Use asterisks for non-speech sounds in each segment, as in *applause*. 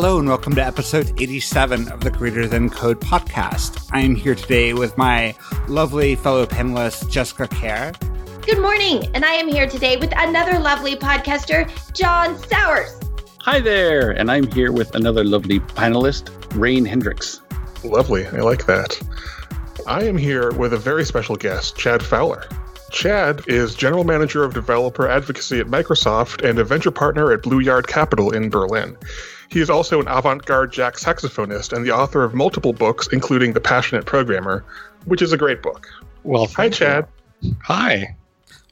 Hello and welcome to episode 87 of the Greater Than Code podcast. I am here today with my lovely fellow panelist, Jessica Kerr. Good morning, and I am here today with another lovely podcaster, John Sawers. Hi there, and I'm here with another lovely panelist, Rein Henrichs. Lovely, I like that. I am here with a very special guest, Chad Fowler. Chad is General Manager of Developer Advocacy at Microsoft and a venture partner at BlueYard Capital in Berlin. He is also an avant garde jazz saxophonist and the author of multiple books, including The Passionate Programmer, which is a great book. Well, Hi, Chad. You. Hi.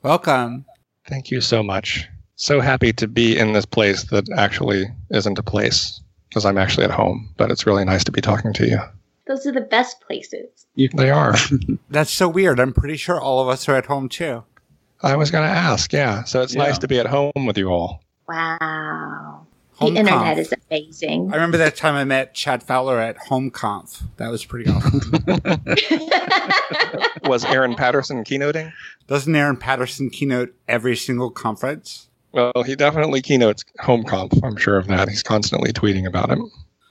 Welcome. Thank you so much. So happy to be in this place that actually isn't a place because I'm actually at home, but it's really nice to be talking to you. Those are the best places. You, they are. *laughs* That's so weird. I'm pretty sure all of us are at home too. I was going to ask, yeah. So it's Yeah. nice to be at home with you all. Wow. Home the internet conf. is amazing. I remember that time I met Chad Fowler at HomeConf. That was pretty awesome. *laughs* *laughs* Was Aaron Patterson keynoting? Doesn't Aaron Patterson keynote every single conference? Well, he definitely keynotes HomeConf. I'm sure of that. He's constantly tweeting about it.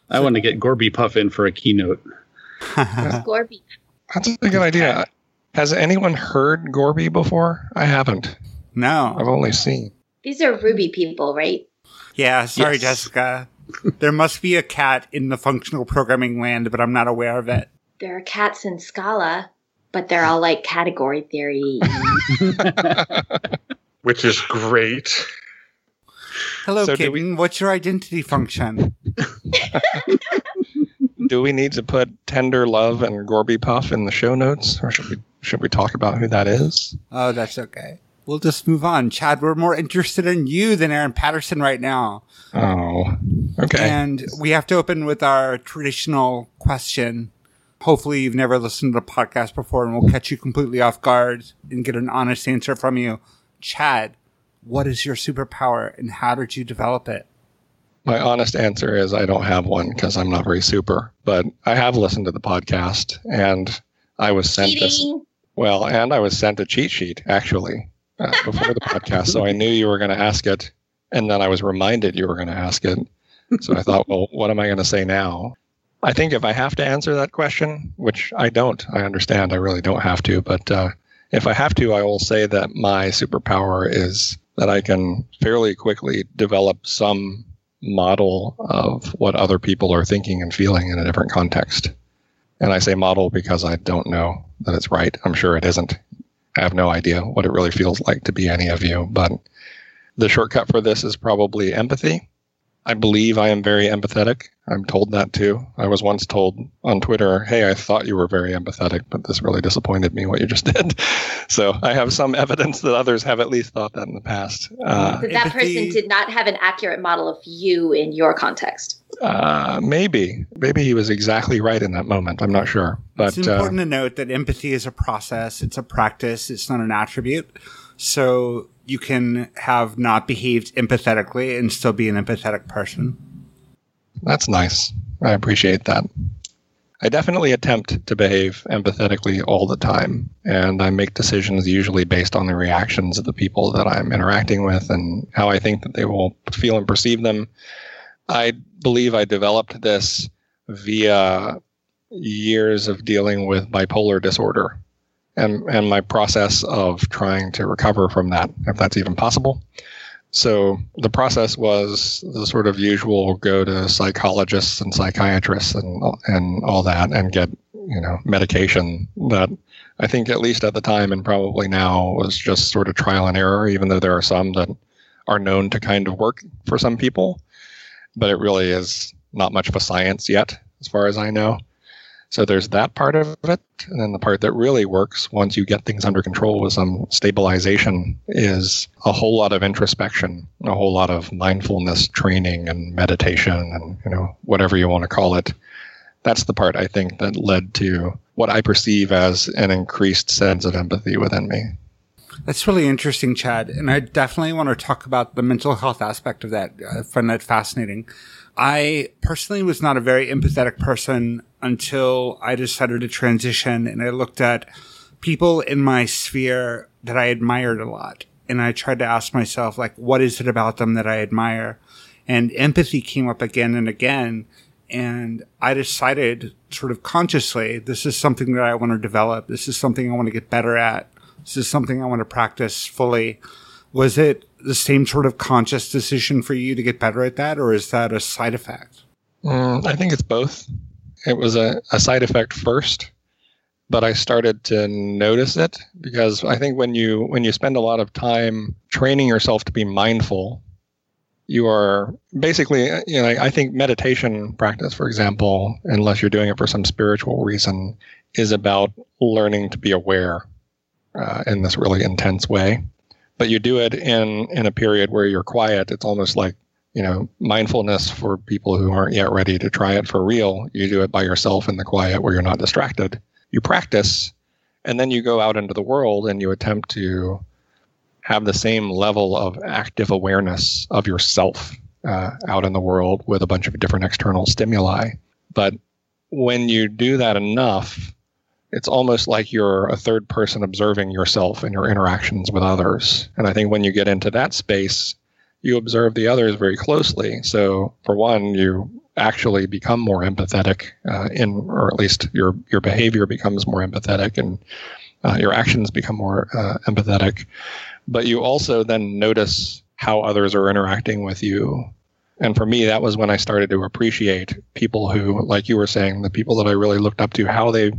I want to get Gorby Puff in for a keynote. Scorby. *laughs* That's a good idea. Has anyone heard Gorby before? I haven't. No. I've only seen. These are Ruby people, right? Yeah, sorry, Yes. Jessica. there must be a cat in the functional programming land, but I'm not aware of it. There are cats in Scala, but they're all like category theory. *laughs* *laughs* Which is great. Hello, So do kitten. What's your identity function? *laughs* Do we need to put Tenderlove and Gorby Puff in the show notes, or should we should we talk about who that is? Oh, that's okay. We'll just move on. Chad, we're more interested in you than Aaron Patterson right now. Oh, okay. And we have to open with our traditional question. Hopefully, you've never listened to the podcast before, and we'll catch you completely off guard and get an honest answer from you. Chad, what is your superpower and how did you develop it? My honest answer is I don't have one because I'm not very super, but I have listened to the podcast and I was sent this. Well, and I was sent a cheat sheet actually uh, before the podcast, so I knew you were going to ask it, and then I was reminded you were going to ask it. So I thought, well, what am I going to say now? I think if I have to answer that question, which I don't, I understand, I really don't have to, but uh, if I have to, I will say that my superpower is that I can fairly quickly develop some model of what other people are thinking and feeling in a different context. And I say model because I don't know that it's right. I'm sure it isn't. I have no idea what it really feels like to be any of you. But the shortcut for this is probably empathy. I believe I am very empathetic. I'm told that too. I was once told on Twitter, hey, I thought you were very empathetic, but this really disappointed me what you just *laughs* did. so I have some evidence that others have at least thought that in the past. Uh, that empathy- person did not have an accurate model of you in your context. uh, maybe. Maybe he was exactly right in that moment. I'm not sure. But it's uh, important to note that empathy is a process, it's a practice, it's not an attribute. So you can have not behaved empathetically and still be an empathetic person. That's nice. I appreciate that. I definitely attempt to behave empathetically all the time, and I make decisions usually based on the reactions of the people that I'm interacting with and how I think that they will feel and perceive them. I believe I developed this via years of dealing with bipolar disorder and, and my process of trying to recover from that, if that's even possible. So the process was the sort of usual go to psychologists and psychiatrists and and all that and get you know medication that I think at least at the time and probably now was just sort of trial and error even though there are some that are known to kind of work for some people. But it really is not much of a science yet as far as I know so there's that part of it and then the part that really works once you get things under control with some stabilization is a whole lot of introspection, a whole lot of mindfulness training and meditation and you know whatever you want to call it. That's the part I think that led to what I perceive as an increased sense of empathy within me. That's really interesting, Chad. And I definitely want to talk about the mental health aspect of that. I find that fascinating. I personally was not a very empathetic person until I decided to transition and I looked at people in my sphere that I admired a lot. And I tried to ask myself, like, what is it about them that I admire? and empathy came up again and again. And I decided sort of consciously, this is something that I want to develop. This is something I want to get better at. This is something I want to practice fully. Was it the same sort of conscious decision for you to get better at that, or is that a side effect? Mm, I think it's both. It was a, a side effect first, but I started to notice it because I think when you when you spend a lot of time training yourself to be mindful, you are basically you know I think meditation practice, for example, unless you're doing it for some spiritual reason, is about learning to be aware uh, in this really intense way. But you do it in in a period where you're quiet. It's almost like you know mindfulness for people who aren't yet ready to try it for real. You do it by yourself in the quiet where you're not distracted. You practice, and then you go out into the world and you attempt to have the same level of active awareness of yourself uh, out in the world with a bunch of different external stimuli. But when you do that enough, it's almost like you're a third person observing yourself and your interactions with others. And I think when you get into that space, you observe the others very closely. So, for one, you actually become more empathetic, uh, in or at least your your behavior becomes more empathetic, and uh, your actions become more uh, empathetic. But you also then notice how others are interacting with you. And for me, that was when I started to appreciate people who, like you were saying, the people that I really looked up to, how they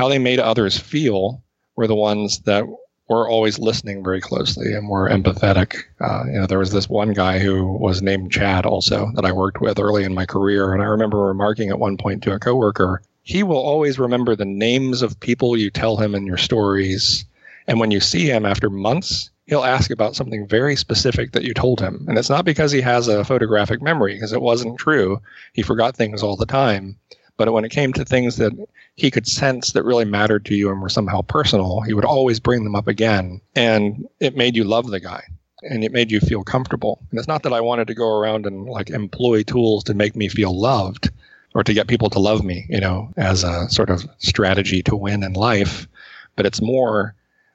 how they made others feel were the ones that were always listening very closely and were empathetic. Uh, you know, there was this one guy who was named Chad also that I worked with early in my career, and I remember remarking at one point to a coworker, he will always remember the names of people you tell him in your stories, and when you see him after months, he'll ask about something very specific that you told him. And it's not because he has a photographic memory, because it wasn't true. He forgot things all the time. But when it came to things that he could sense that really mattered to you and were somehow personal, he would always bring them up again. And it made you love the guy and it made you feel comfortable. And it's not that I wanted to go around and like employ tools to make me feel loved or to get people to love me, you know, as a sort of strategy to win in life. But it's more,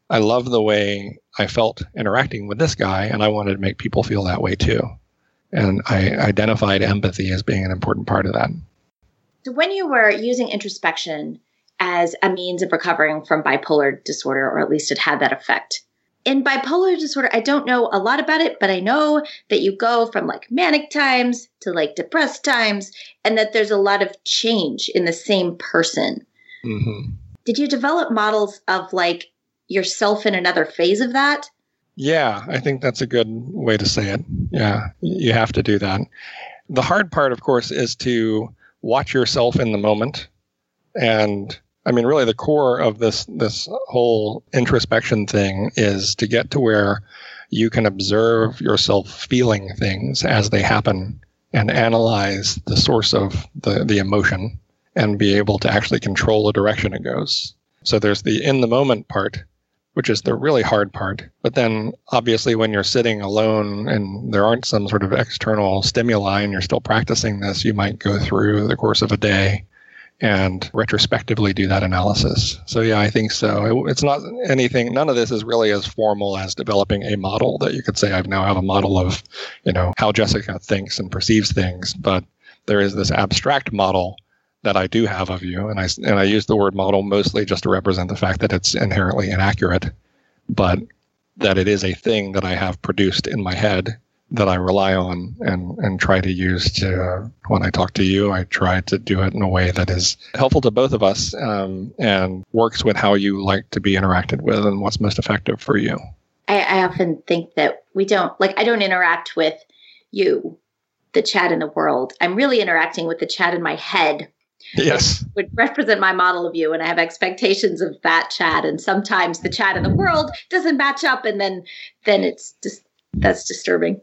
I love the way I felt interacting with this guy, and I wanted to make people feel that way too. And I identified empathy as being an important part of that. So, when you were using introspection as a means of recovering from bipolar disorder, or at least it had that effect, in bipolar disorder, I don't know a lot about it, but I know that you go from like manic times to like depressed times, and that there's a lot of change in the same person. Mm-hmm. Did you develop models of like yourself in another phase of that? Yeah, I think that's a good way to say it. Yeah, you have to do that. The hard part, of course, is to watch yourself in the moment and I mean, really, the core of this this whole introspection thing is to get to where you can observe yourself feeling things as they happen and analyze the source of the, the emotion and be able to actually control the direction it goes. So there's the in the moment part, which is the really hard part. But then obviously when you're sitting alone and there aren't some sort of external stimuli and you're still practicing this, you might go through the course of a day and retrospectively do that analysis. So yeah, I think so. It, it's not anything. None of this is really as formal as developing a model that you could say I've now have a model of, you know, how Jessica thinks and perceives things. But there is this abstract model that I do have of you, and I and I use the word model mostly just to represent the fact that it's inherently inaccurate, but that it is a thing that I have produced in my head that I rely on and, and try to use to, uh, when I talk to you, I try to do it in a way that is helpful to both of us um, and works with how you like to be interacted with and what's most effective for you. I, I often think that we don't, like, I don't interact with you, the Chad in the world. I'm really interacting with the Chad in my head. Yes. Would represent my model of you, and I have expectations of that Chad And sometimes the Chad in the world doesn't match up, and then then it's just that's disturbing.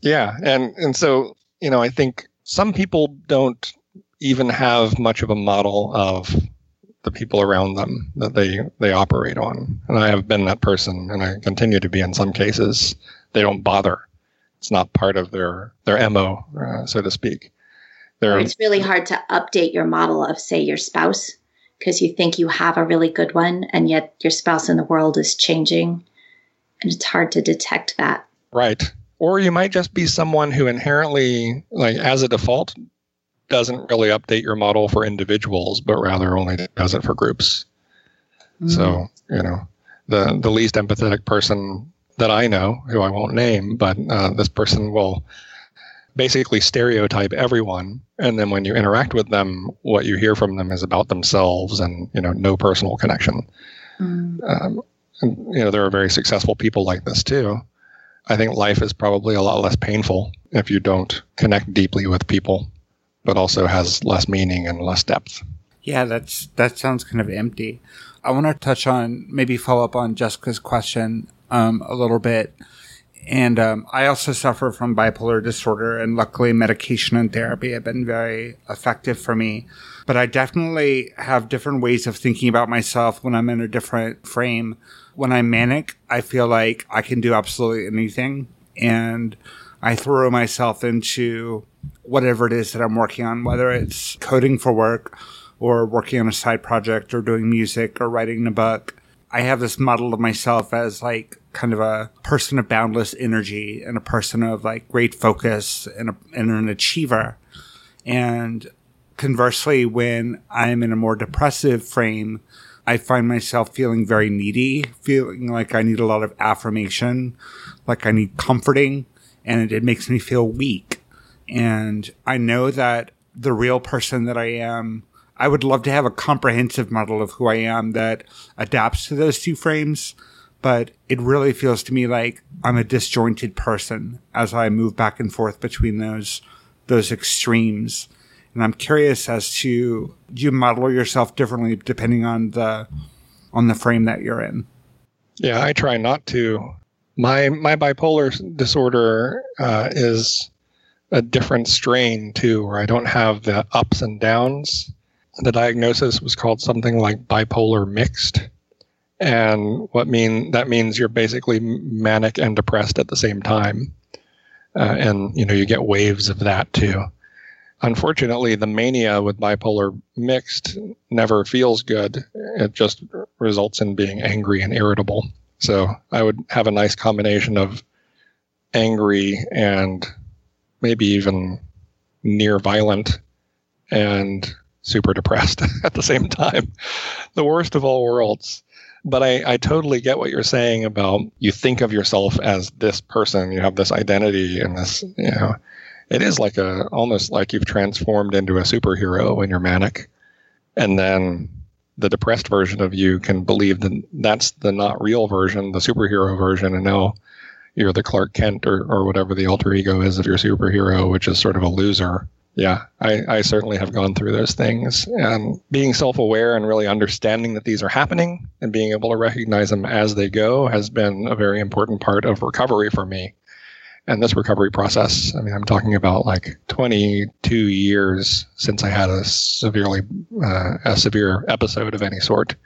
Yeah, and and so you know, I think some people don't even have much of a model of the people around them that they they operate on. And I have been that person, and I continue to be in some cases. They don't bother. It's not part of their their mo, uh, so to speak. They're, it's really hard to update your model of, say, your spouse because you think you have a really good one, and yet your spouse in the world is changing, and it's hard to detect that. Right or you might just be someone who inherently, like as a default, doesn't really update your model for individuals, but rather only does it for groups. Mm-hmm. So, you know, the, the least empathetic person that I know, who I won't name, but uh, this person will basically stereotype everyone. And then when you interact with them, what you hear from them is about themselves and, you know, no personal connection. Mm. Um, and, you know, there are very successful people like this too. I think life is probably a lot less painful if you don't connect deeply with people, but also has less meaning and less depth. Yeah, that's that sounds kind of empty. I want to touch on maybe follow up on Jessica's question um, a little bit. And um, I also suffer from bipolar disorder, and luckily, medication and therapy have been very effective for me. But I definitely have different ways of thinking about myself when I'm in a different frame. When I'm manic, I feel like I can do absolutely anything, and I throw myself into whatever it is that I'm working on, whether it's coding for work or working on a side project or doing music or writing a book. I have this model of myself as like kind of a person of boundless energy and a person of like great focus and, a, and an achiever. And conversely, when I'm in a more depressive frame, I find myself feeling very needy, feeling like I need a lot of affirmation, like I need comforting, and it, it makes me feel weak. And I know that the real person that I am I would love to have a comprehensive model of who I am that adapts to those two frames, but it really feels to me like I'm a disjointed person as I move back and forth between those those extremes. And I'm curious as to do you model yourself differently depending on the on the frame that you're in? Yeah, I try not to. My my bipolar disorder uh, is a different strain too, where I don't have the ups and downs the diagnosis was called something like bipolar mixed. And what mean that means you're basically manic and depressed at the same time. Uh, and you know you get waves of that too. Unfortunately, the mania with bipolar mixed never feels good. It just results in being angry and irritable. So I would have a nice combination of angry and maybe even near violent and super depressed *laughs* at the same time. The worst of all worlds. But I, I totally get what you're saying about you think of yourself as this person, you have this identity and this, you know, it is like a almost like you've transformed into a superhero when you're manic. And then the depressed version of you can believe that that's the not real version, the superhero version, and now you're the Clark Kent or, or whatever the alter ego is of your superhero, which is sort of a loser yeah, I, I certainly have gone through those things. And being self aware and really understanding that these are happening and being able to recognize them as they go has been a very important part of recovery for me. And this recovery process, I mean, I'm talking about like 22 years since I had a severely, uh, a severe episode of any sort.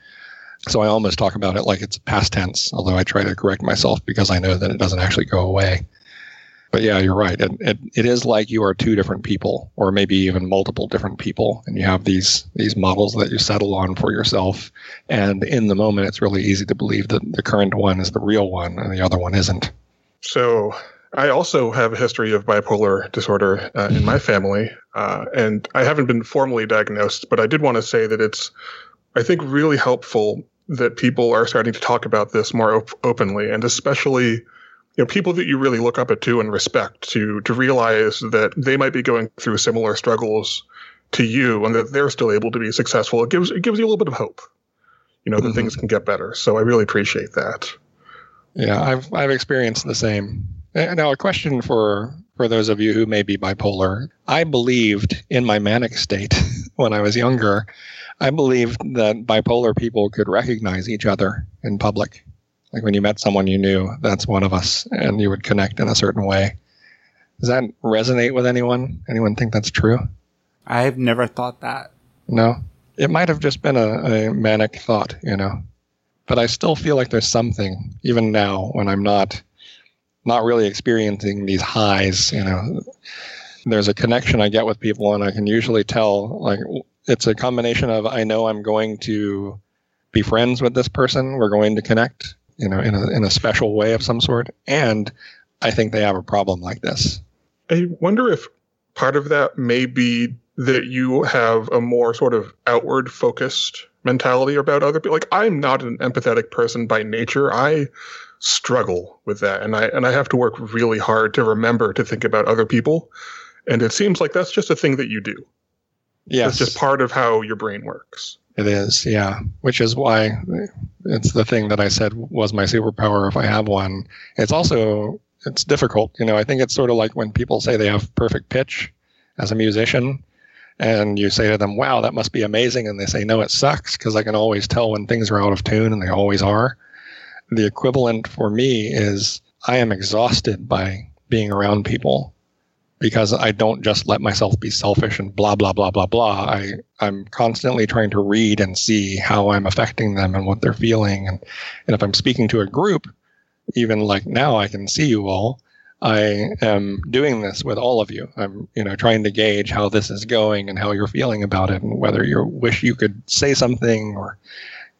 So I almost talk about it like it's past tense, although I try to correct myself because I know that it doesn't actually go away but yeah, you're right. It, it, it is like you are two different people, or maybe even multiple different people, and you have these these models that you settle on for yourself. And in the moment, it's really easy to believe that the current one is the real one, and the other one isn't. So I also have a history of bipolar disorder uh, in my family, uh, and I haven't been formally diagnosed, but I did want to say that it's, I think, really helpful that people are starting to talk about this more op- openly, and especially you know people that you really look up to and respect to to realize that they might be going through similar struggles to you and that they're still able to be successful. It gives it gives you a little bit of hope you know that mm-hmm. things can get better. So i really appreciate that. Yeah i've i've experienced the same. Now a question for for those of you who may be bipolar. I believed in my manic state *laughs* when i was younger. I believed that bipolar people could recognize each other in public like when you met someone you knew, that's one of us, and you would connect in a certain way. Does that resonate with anyone? Anyone think that's true? I've never thought that. No. It might have just been a, a manic thought, you know. But I still feel like there's something, even now, when I'm not not really experiencing these highs, you know. There's a connection I get with people, and I can usually tell, like, it's a combination of I know I'm going to be friends with this person, we're going to connect, you know, in a, in a special way of some sort. And I think they have a problem like this. I wonder if part of that may be that you have a more sort of outward focused mentality about other people. Like I'm not an empathetic person by nature. I struggle with that and I and I have to work really hard to remember to think about other people. And it seems like that's just a thing that you do. Yes. It's just part of how your brain works. It is, yeah. Which is why it's the thing that I said was my superpower if I have one. It's also it's difficult. You know, I think it's sort of like when people say they have perfect pitch as a musician and you say to them, "Wow, that must be amazing." And they say, "No, it sucks because I can always tell when things are out of tune and they always are." The equivalent for me is I am exhausted by being around people because I don't just let myself be selfish and blah blah blah blah blah. I I'm constantly trying to read and see how I'm affecting them and what they're feeling and and if I'm speaking to a group, even like now I can see you all. I am doing this with all of you. I'm, you know, trying to gauge how this is going and how you're feeling about it, and whether you wish you could say something, or,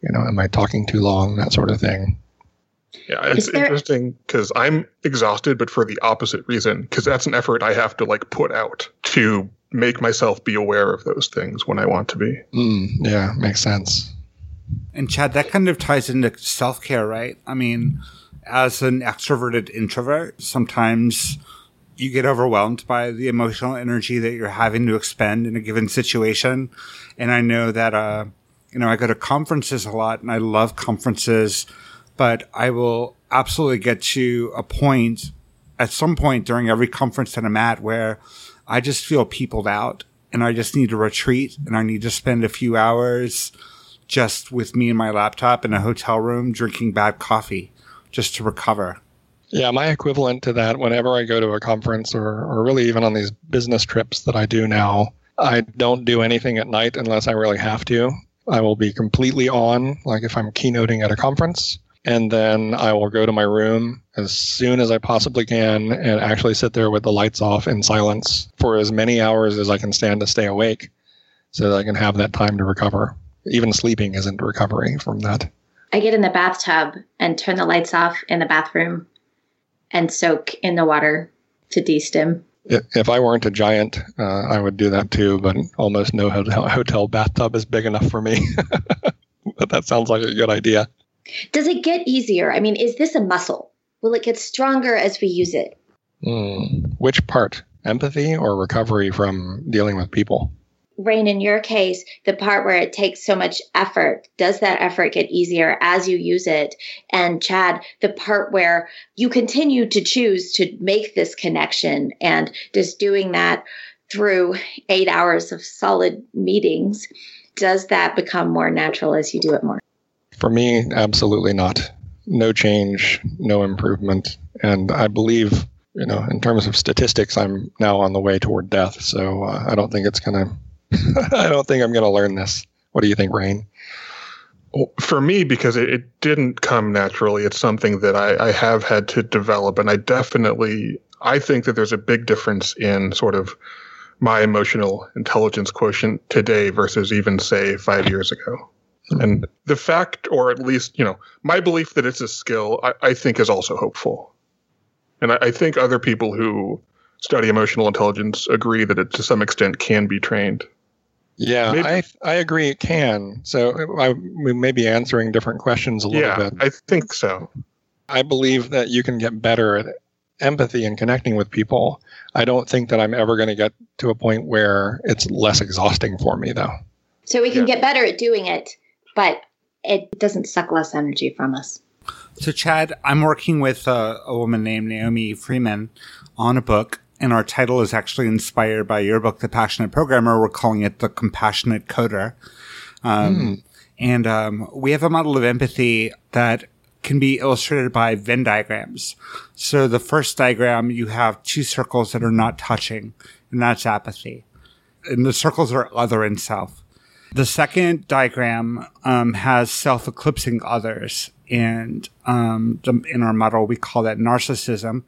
you know, am I talking too long, that sort of thing. Yeah, it's there- interesting because I'm exhausted, but for the opposite reason. Because that's an effort I have to like put out to make myself be aware of those things when I want to be. Mm, yeah, makes sense. And Chad, that kind of ties into self care, right? I mean, as an extroverted introvert, sometimes you get overwhelmed by the emotional energy that you're having to expend in a given situation. And I know that, uh, you know, I go to conferences a lot and I love conferences but I will absolutely get to a point at some point during every conference that I'm at where I just feel peopled out and I just need to retreat and I need to spend a few hours just with me and my laptop in a hotel room drinking bad coffee just to recover. Yeah, my equivalent to that whenever I go to a conference or, or really even on these business trips that I do now, I don't do anything at night unless I really have to. I will be completely on, like if I'm keynoting at a conference, and then I will go to my room as soon as I possibly can and actually sit there with the lights off in silence for as many hours as I can stand to stay awake so that I can have that time to recover. Even sleeping isn't recovery from that. I get in the bathtub and turn the lights off in the bathroom and soak in the water to de-stim. If I weren't a giant, uh, I would do that too, but almost no hotel, hotel bathtub is big enough for me. *laughs* but that sounds like a good idea. Does it get easier? I mean, is this a muscle? Will it get stronger as we use it? Mm. Which part? Empathy or recovery from dealing with people? Rein, in your case, the part where it takes so much effort, does that effort get easier as you use it? And Chad, the part where you continue to choose to make this connection and just doing that through eight hours of solid meetings, does that become more natural as you do it more? For me, absolutely not. No change, no improvement. And I believe, you know, in terms of statistics, I'm now on the way toward death. So uh, I don't think it's going *laughs* to, I don't think I'm going to learn this. What do you think, Rein? For me, because it, it, didn't come naturally, it's something that I, I have had to develop. And I definitely, I think that there's a big difference in sort of my emotional intelligence quotient today versus even, say, five years ago. And the fact, or at least, you know, my belief that it's a skill, I, I think is also hopeful. And I, I, think other people who study emotional intelligence agree that it to some extent can be trained. Yeah, maybe, I I agree it can. So I, we may be answering different questions a little yeah, bit. I think so. I believe that you can get better at empathy and connecting with people. I don't think that I'm ever going to get to a point where it's less exhausting for me, though. So we can yeah. get better at doing it but it doesn't suck less energy from us. So, Chad, I'm working with a, a woman named Naomi Freeman on a book, and our title is actually inspired by your book, The Passionate Programmer. We're calling it The Compassionate Coder. Um, mm. And um, we have a model of empathy that can be illustrated by Venn diagrams. So the first diagram, you have two circles that are not touching, and that's apathy. And the circles are other and self. The second diagram um, has self eclipsing others. And um, in our model, we call that narcissism.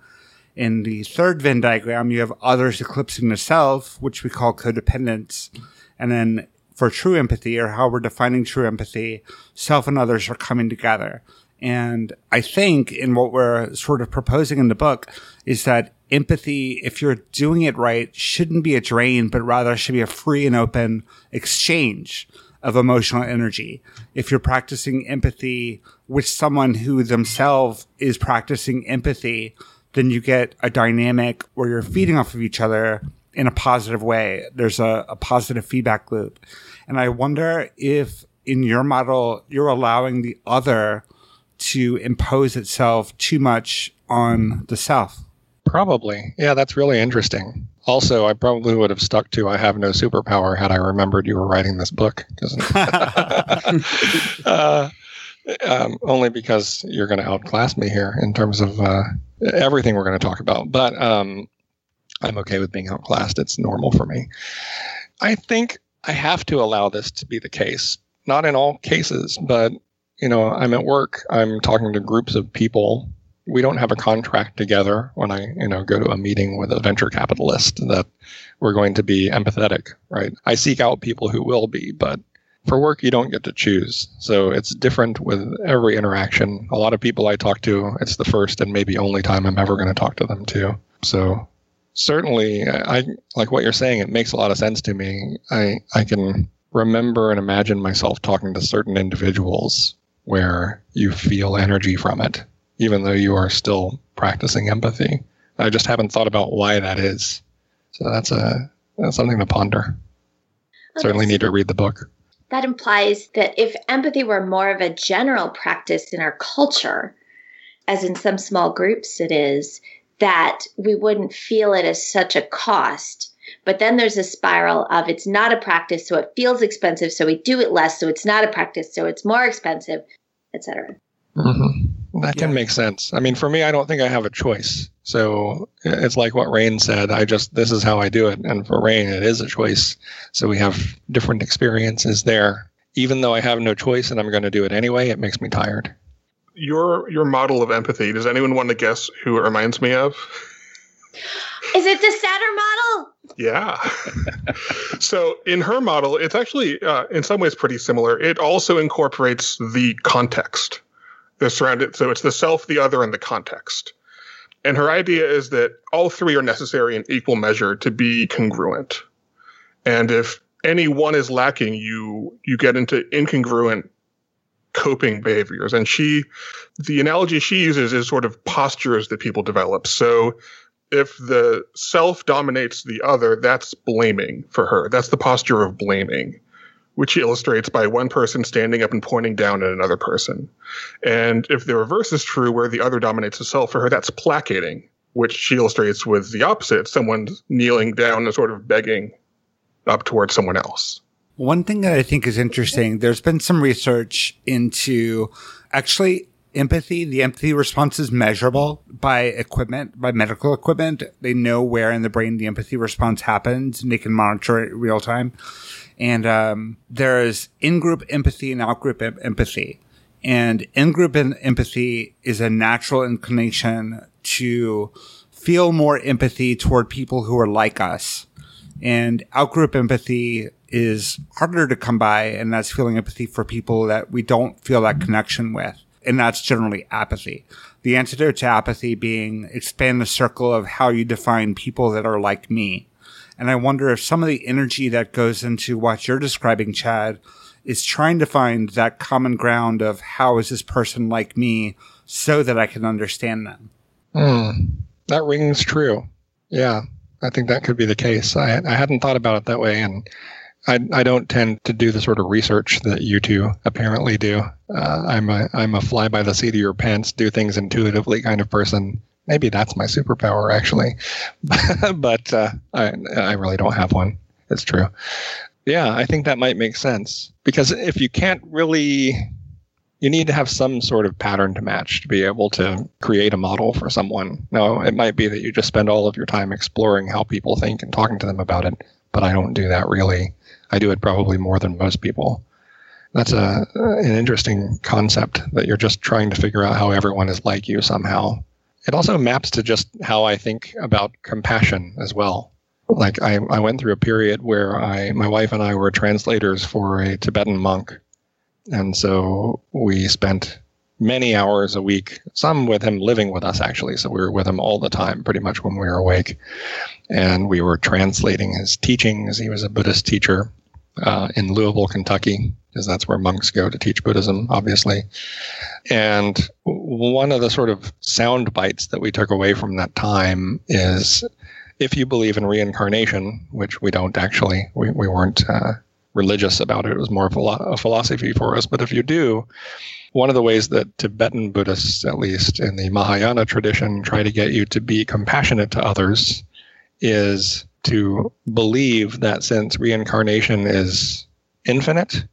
In the third Venn diagram, you have others eclipsing the self, which we call codependence. And then for true empathy, or how we're defining true empathy, self and others are coming together. And I think in what we're sort of proposing in the book is that empathy, if you're doing it right, shouldn't be a drain, but rather should be a free and open exchange of emotional energy. If you're practicing empathy with someone who themselves is practicing empathy, then you get a dynamic where you're feeding off of each other in a positive way. There's a, a positive feedback loop. And I wonder if in your model, you're allowing the other to impose itself too much on the self. Probably. Yeah, that's really interesting. Also, I probably would have stuck to I have no superpower had I remembered you were writing this book. *laughs* uh, um, only because you're going to outclass me here in terms of uh, everything we're going to talk about. But um, I'm okay with being outclassed. It's normal for me. I think I have to allow this to be the case. Not in all cases, but you know, I'm at work. I'm talking to groups of people. We don't have a contract together when I, you know, go to a meeting with a venture capitalist that we're going to be empathetic, right? I seek out people who will be, but for work, you don't get to choose. So it's different with every interaction. A lot of people I talk to, it's the first and maybe only time I'm ever going to talk to them too. So certainly, I like what you're saying. It makes a lot of sense to me. I I can remember and imagine myself talking to certain individuals where you feel energy from it, even though you are still practicing empathy. I just haven't thought about why that is. So that's a that's something to ponder. Well, Certainly need to read the book. That implies that if empathy were more of a general practice in our culture, as in some small groups it is, that we wouldn't feel it as such a cost. But then there's a spiral of it's not a practice, so it feels expensive, so we do it less, so it's not a practice, so it's more expensive, etc. Mm-hmm. That can yeah. make sense. I mean, for me, I don't think I have a choice. So it's like what Rein said. I just this is how I do it, and for Rein, it is a choice. So we have different experiences there. Even though I have no choice and I'm going to do it anyway, it makes me tired your your model of empathy. Does anyone want to guess who it reminds me of? Is it the Satir model? Yeah. *laughs* so in her model, it's actually uh, in some ways pretty similar. It also incorporates the context, the surrounded. So it's the self, the other, and the context. And her idea is that all three are necessary in equal measure to be congruent. And if any one is lacking, you you get into incongruent coping behaviors. And she, the analogy she uses is sort of postures that people develop. So if the self dominates the other, that's blaming for her. That's the posture of blaming, which she illustrates by one person standing up and pointing down at another person. And if the reverse is true, where the other dominates the self, for her, that's placating, which she illustrates with the opposite someone kneeling down and sort of begging up towards someone else. One thing that I think is interesting, there's been some research into actually empathy. The empathy response is measurable by equipment, by medical equipment. They know where in the brain the empathy response happens and they can monitor it real time. And um, there's in-group empathy and out-group em- empathy. And in-group empathy is a natural inclination to feel more empathy toward people who are like us. And out-group empathy is harder to come by, and that's feeling empathy for people that we don't feel that connection with. And that's generally apathy. The antidote to apathy being expand the circle of how you define people that are like me. And I wonder if some of the energy that goes into what you're describing, Chad, is trying to find that common ground of how is this person like me so that I can understand them. Mm, that rings true. Yeah, I think that could be the case. I, I hadn't thought about it that way. And I, I don't tend to do the sort of research that you two apparently do. Uh, I'm a I'm a fly by the seat of your pants, do things intuitively kind of person. Maybe that's my superpower, actually, *laughs* but uh, I I really don't have one. It's true. Yeah, I think that might make sense because if you can't really, you need to have some sort of pattern to match to be able to create a model for someone. Now, it might be that you just spend all of your time exploring how people think and talking to them about it, but I don't do that really. I do it probably more than most people. That's a an interesting concept that you're just trying to figure out how everyone is like you somehow. It also maps to just how I think about compassion as well. Like I, I went through a period where I my wife and I were translators for a Tibetan monk. And so we spent many hours a week, some with him living with us actually. So we were with him all the time, pretty much when we were awake. And we were translating his teachings. He was a Buddhist teacher uh, in Louisville, Kentucky, because that's where monks go to teach Buddhism, obviously. And one of the sort of sound bites that we took away from that time is if you believe in reincarnation, which we don't actually, we, we weren't uh, religious about it, it was more of a, a philosophy for us. But if you do, one of the ways that Tibetan Buddhists, at least in the Mahayana tradition, try to get you to be compassionate to others is to believe that since reincarnation is infinite,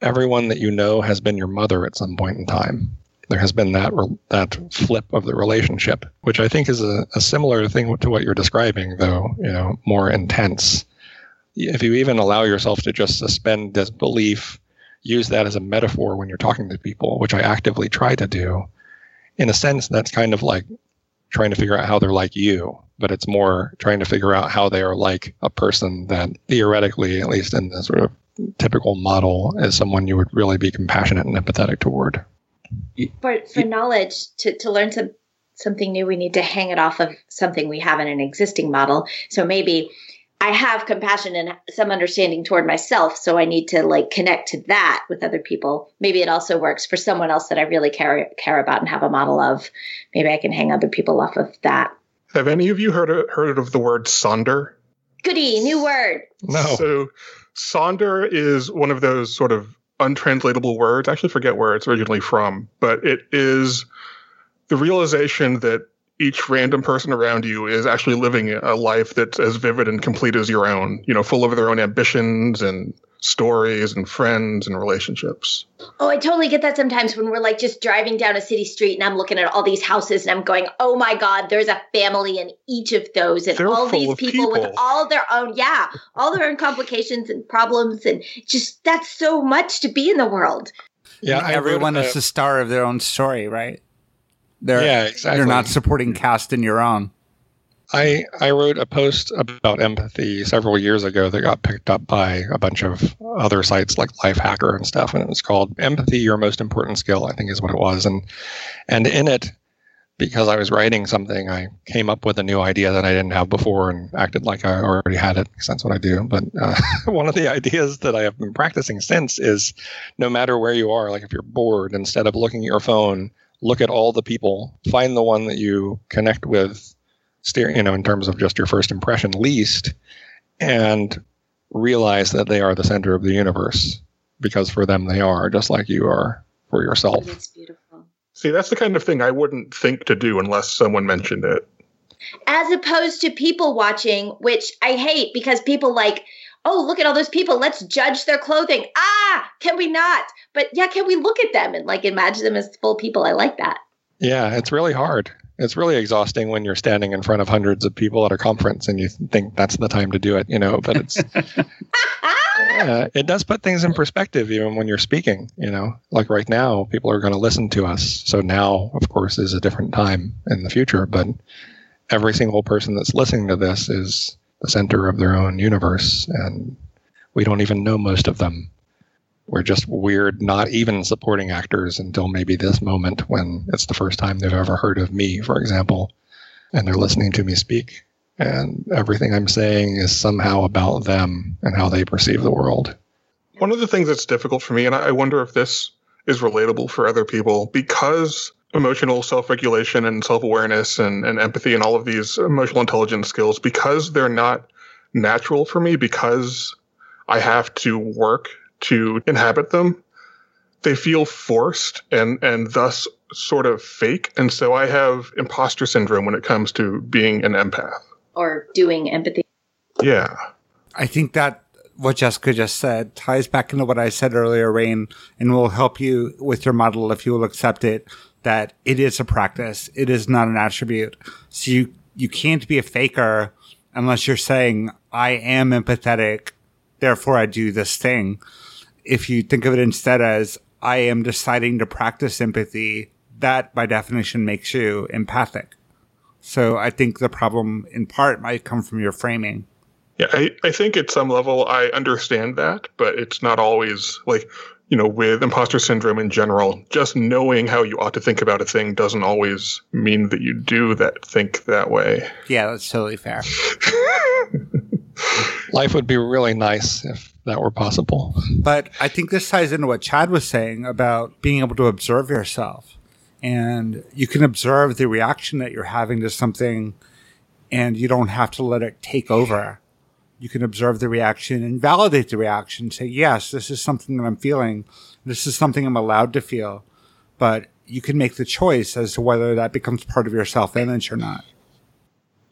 everyone that you know has been your mother at some point in time. There has been that that flip of the relationship, which I think is a, a similar thing to what you're describing, though you know more intense. If you even allow yourself to just suspend disbelief, use that as a metaphor when you're talking to people, which I actively try to do. In a sense, that's kind of like trying to figure out how they're like you, but it's more trying to figure out how they are like a person that theoretically, at least in the sort of typical model, is someone you would really be compassionate and empathetic toward. For for knowledge to to learn some something new, we need to hang it off of something we have in an existing model. So maybe I have compassion and some understanding toward myself, so I need to like connect to that with other people. Maybe it also works for someone else that I really care care about and have a model of. Maybe I can hang other people off of that. Have any of you heard of, heard of the word sonder? Goody, new word. No. So sonder is one of those sort of untranslatable words. I actually forget where it's originally from, but it is the realization that each random person around you is actually living a life that's as vivid and complete as your own, you know, full of their own ambitions and stories and friends and relationships. Oh, I totally get that sometimes when we're like just driving down a city street and I'm looking at all these houses and I'm going, oh my God, there's a family in each of those and They're all these of people, with all their own, yeah, all their own complications and problems. And just that's so much to be in the world. Yeah, I everyone is a- the star of their own story, right? They're, Yeah, exactly. You're not supporting cast in your own. I I wrote a post about empathy several years ago that got picked up by a bunch of other sites like Lifehacker and stuff, and it was called "Empathy: Your Most Important Skill." I think is what it was, and and in it, because I was writing something, I came up with a new idea that I didn't have before and acted like I already had it because that's what I do. But uh, *laughs* one of the ideas that I have been practicing since is, no matter where you are, like if you're bored, instead of looking at your phone, look at all the people, find the one that you connect with steer, you know, in terms of just your first impression least, and realize that they are the center of the universe because for them they are, just like you are for yourself. That's beautiful. See, that's the kind of thing I wouldn't think to do unless someone mentioned it. As opposed to people watching, which I hate because people like, oh, look at all those people. Let's judge their clothing. Ah, can we not? But yeah, can we look at them and like imagine them as full people? I like that. Yeah, it's really hard. It's really exhausting when you're standing in front of hundreds of people at a conference and you think that's the time to do it, you know, but it's *laughs* yeah, it does put things in perspective even when you're speaking, you know. Like right now, people are going to listen to us. So now, of course, is a different time in the future, but every single person that's listening to this is the center of their own universe and we don't even know most of them. We're just weird, not even supporting actors until maybe this moment when it's the first time they've ever heard of me, for example, and they're listening to me speak. And everything I'm saying is somehow about them and how they perceive the world. One of the things that's difficult for me, and I wonder if this is relatable for other people, because emotional self regulation and self awareness and, and empathy and all of these emotional intelligence skills, because they're not natural for me, because I have to work to inhabit them, they feel forced and, and thus sort of fake. And so I have imposter syndrome when it comes to being an empath. Or doing empathy. Yeah. I think that what Jessica just said ties back into what I said earlier, Rein, and will help you with your model if you will accept it. That it is a practice. It is not an attribute. So you you can't be a faker unless you're saying I am empathetic, therefore I do this thing. If you think of it instead as I am deciding to practice empathy, that by definition makes you empathic. So I think the problem in part might come from your framing. Yeah, I, I think at some level I understand that, but it's not always like you know, with imposter syndrome in general, just knowing how you ought to think about a thing doesn't always mean that you do that think that way. Yeah, that's totally fair. *laughs* Life would be really nice if that were possible. But I think this ties into what Chad was saying about being able to observe yourself. And you can observe the reaction that you're having to something and you don't have to let it take over. You can observe the reaction and validate the reaction. Say, yes, this is something that I'm feeling. This is something I'm allowed to feel. But you can make the choice as to whether that becomes part of your self image or not.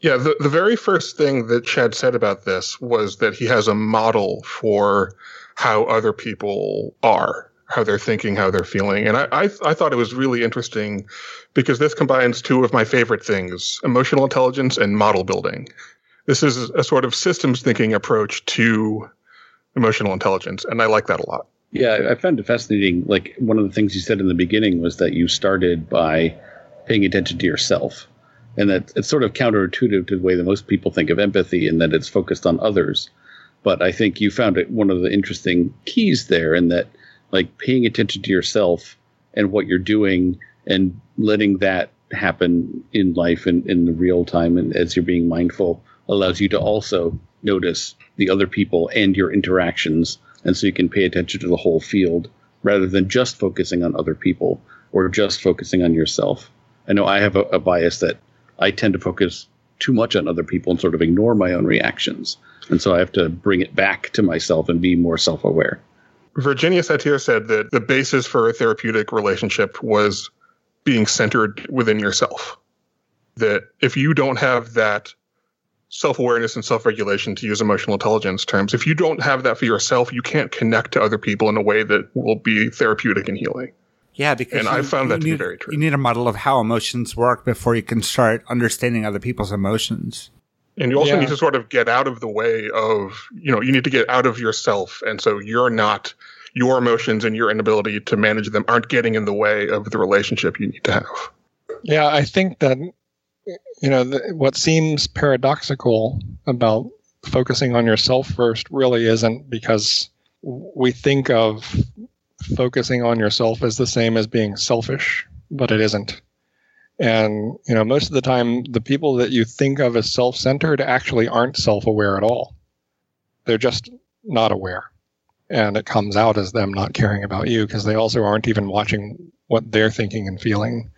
Yeah, the, the very first thing that Chad said about this was that he has a model for how other people are, how they're thinking, how they're feeling. And I, I, I thought it was really interesting because this combines two of my favorite things emotional intelligence and model building. This is a sort of systems thinking approach to emotional intelligence, and I like that a lot. Yeah, I found it fascinating. Like one of the things you said in the beginning was that you started by paying attention to yourself and that it's sort of counterintuitive to the way that most people think of empathy and that it's focused on others. But i think you found it one of the interesting keys there in that like paying attention to yourself and what you're doing and letting that happen in life and in the real time and as you're being mindful allows you to also notice the other people and your interactions. And so you can pay attention to the whole field rather than just focusing on other people or just focusing on yourself. I know i have a, a bias that I tend to focus too much on other people and sort of ignore my own reactions. And so I have to bring it back to myself and be more self aware. Virginia Satir said that the basis for a therapeutic relationship was being centered within yourself. That if you don't have that self awareness and self regulation, to use emotional intelligence terms, if you don't have that for yourself, you can't connect to other people in a way that will be therapeutic and healing. Yeah, because and you, I found that to need, be very true. You need a model of how emotions work before you can start understanding other people's emotions. And you also Yeah. need to sort of get out of the way of, you know, you need to get out of yourself. And so you're not, your emotions and your inability to manage them aren't getting in the way of the relationship you need to have. Yeah, I think that you know the, what seems paradoxical about focusing on yourself first really isn't because we think of focusing on yourself is the same as being selfish, but it isn't. And you know, most of the time, the people that you think of as self-centered actually aren't self-aware at all. They're just not aware, and it comes out as them not caring about you because they also aren't even watching what they're thinking and feeling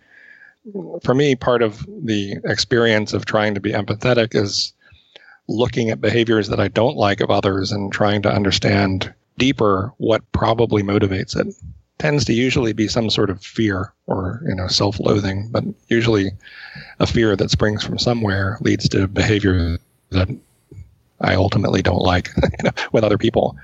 for me, part of the experience of trying to be empathetic is looking at behaviors that I don't like of others and trying to understand deeper what probably motivates it. Tends to usually be some sort of fear or you know self-loathing, but usually a fear that springs from somewhere leads to behavior that I ultimately don't like *laughs* you know, with other people.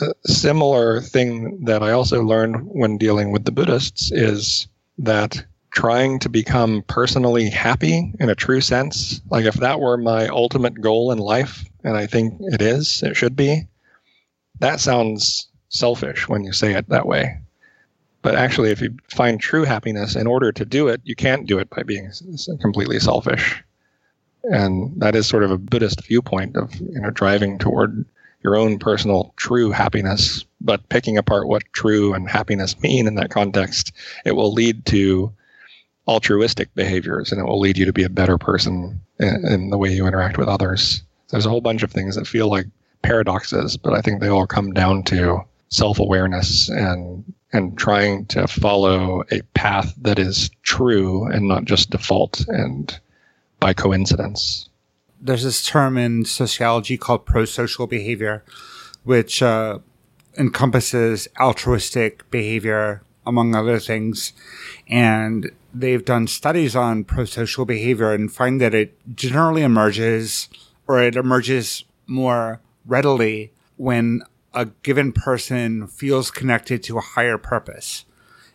A similar thing that I also learned when dealing with the Buddhists is that trying to become personally happy in a true sense, like if that were my ultimate goal in life, and I think it is, it should be, that sounds selfish when you say it that way. But actually, if you find true happiness, in order to do it, you can't do it by being completely selfish. And that is sort of a Buddhist viewpoint of you know driving toward your own personal true happiness, but picking apart what true and happiness mean in that context, it will lead to altruistic behaviors and it will lead you to be a better person in, in the way you interact with others. There's a whole bunch of things that feel like paradoxes, but I think they all come down to self-awareness and and trying to follow a path that is true and not just default and by coincidence. There's this term in sociology called pro-social behavior, which uh, encompasses altruistic behavior, among other things. And they've done studies on pro-social behavior and find that it generally emerges or it emerges more readily when a given person feels connected to a higher purpose.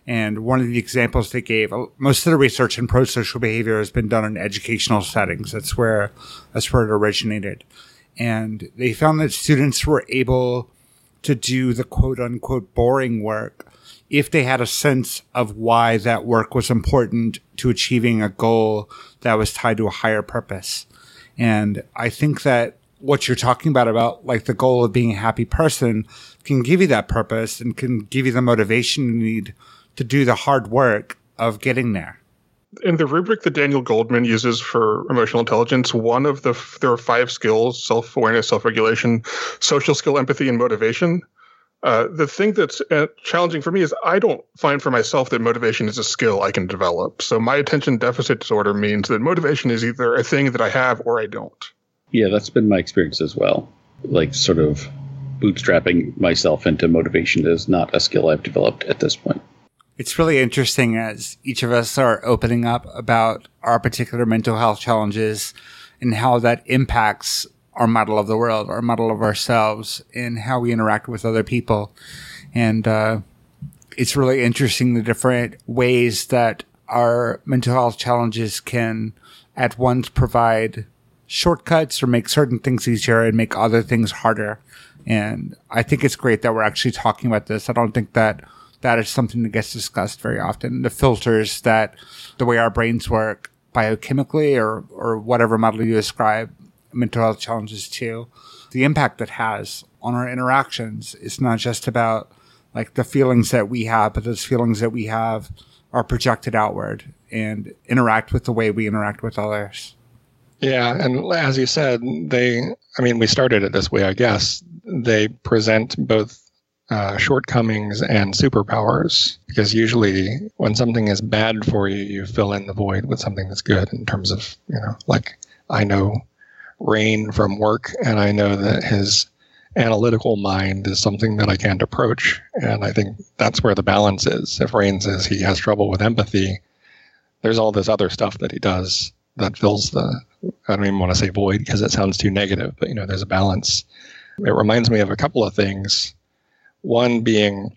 And one of the examples they gave, uh, most of the research in pro-social behavior has been done in educational settings. That's where, that's where it originated. And they found that students were able to do the quote unquote boring work if they had a sense of why that work was important to achieving a goal that was tied to a higher purpose. And I think that what you're talking about, about like the goal of being a happy person can give you that purpose and can give you the motivation you need to do the hard work of getting there. In the rubric that Daniel Goleman uses for emotional intelligence, one of the there are five skills: self awareness, self regulation, social skill, empathy, and motivation. Uh, the thing that's uh, challenging for me is I don't find for myself that motivation is a skill I can develop. So my attention deficit disorder means that motivation is either a thing that I have or I don't. Yeah, that's been my experience as well. Like sort of bootstrapping myself into motivation is not a skill I've developed at this point. It's really interesting as each of us are opening up about our particular mental health challenges and how that impacts our model of the world, our model of ourselves, and how we interact with other people. And uh, it's really interesting the different ways that our mental health challenges can at once provide shortcuts or make certain things easier and make other things harder. And I think it's great that we're actually talking about this. I don't think that that is something that gets discussed very often. The filters that the way our brains work biochemically or, or whatever model you describe mental health challenges to, the impact that has on our interactions. It's not just about like the feelings that we have, but those feelings that we have are projected outward and interact with the way we interact with others. Yeah, and as you said, they, I mean, we started it this way, I guess. They present both uh, shortcomings and superpowers because usually when something is bad for you, you fill in the void with something that's good in terms of, you know, like I know Rein from work and I know that his analytical mind is something that I can't approach. And I think that's where the balance is. If Rein says he has trouble with empathy, there's all this other stuff that he does that fills the I don't even want to say void because it sounds too negative, but you know, there's a balance. It reminds me of a couple of things. One being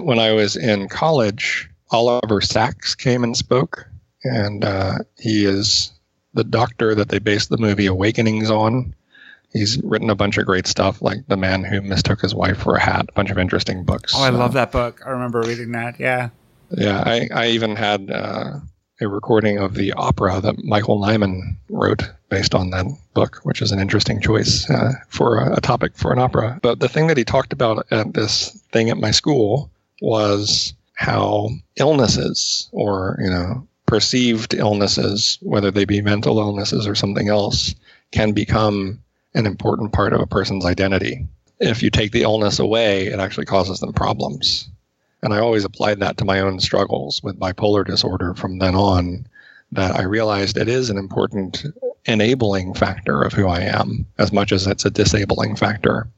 when I was in college, Oliver Sacks came and spoke, and uh, he is the doctor that they based the movie Awakenings on. He's written a bunch of great stuff, like The Man Who Mistook His Wife for a Hat, a bunch of interesting books. Oh, I love that book. I remember reading that. Yeah. Yeah, I, I even had uh, a recording of the opera that Michael Nyman wrote based on that book, which is an interesting choice uh, for a, a, topic for an opera. But the thing that he talked about at this thing at my school was how illnesses or, you know, perceived illnesses, whether they be mental illnesses or something else, can become an important part of a person's identity. If you take the illness away, it actually causes them problems. And I always applied that to my own struggles with bipolar disorder from then on, that I realized it is an important enabling factor of who I am as much as it's a disabling factor.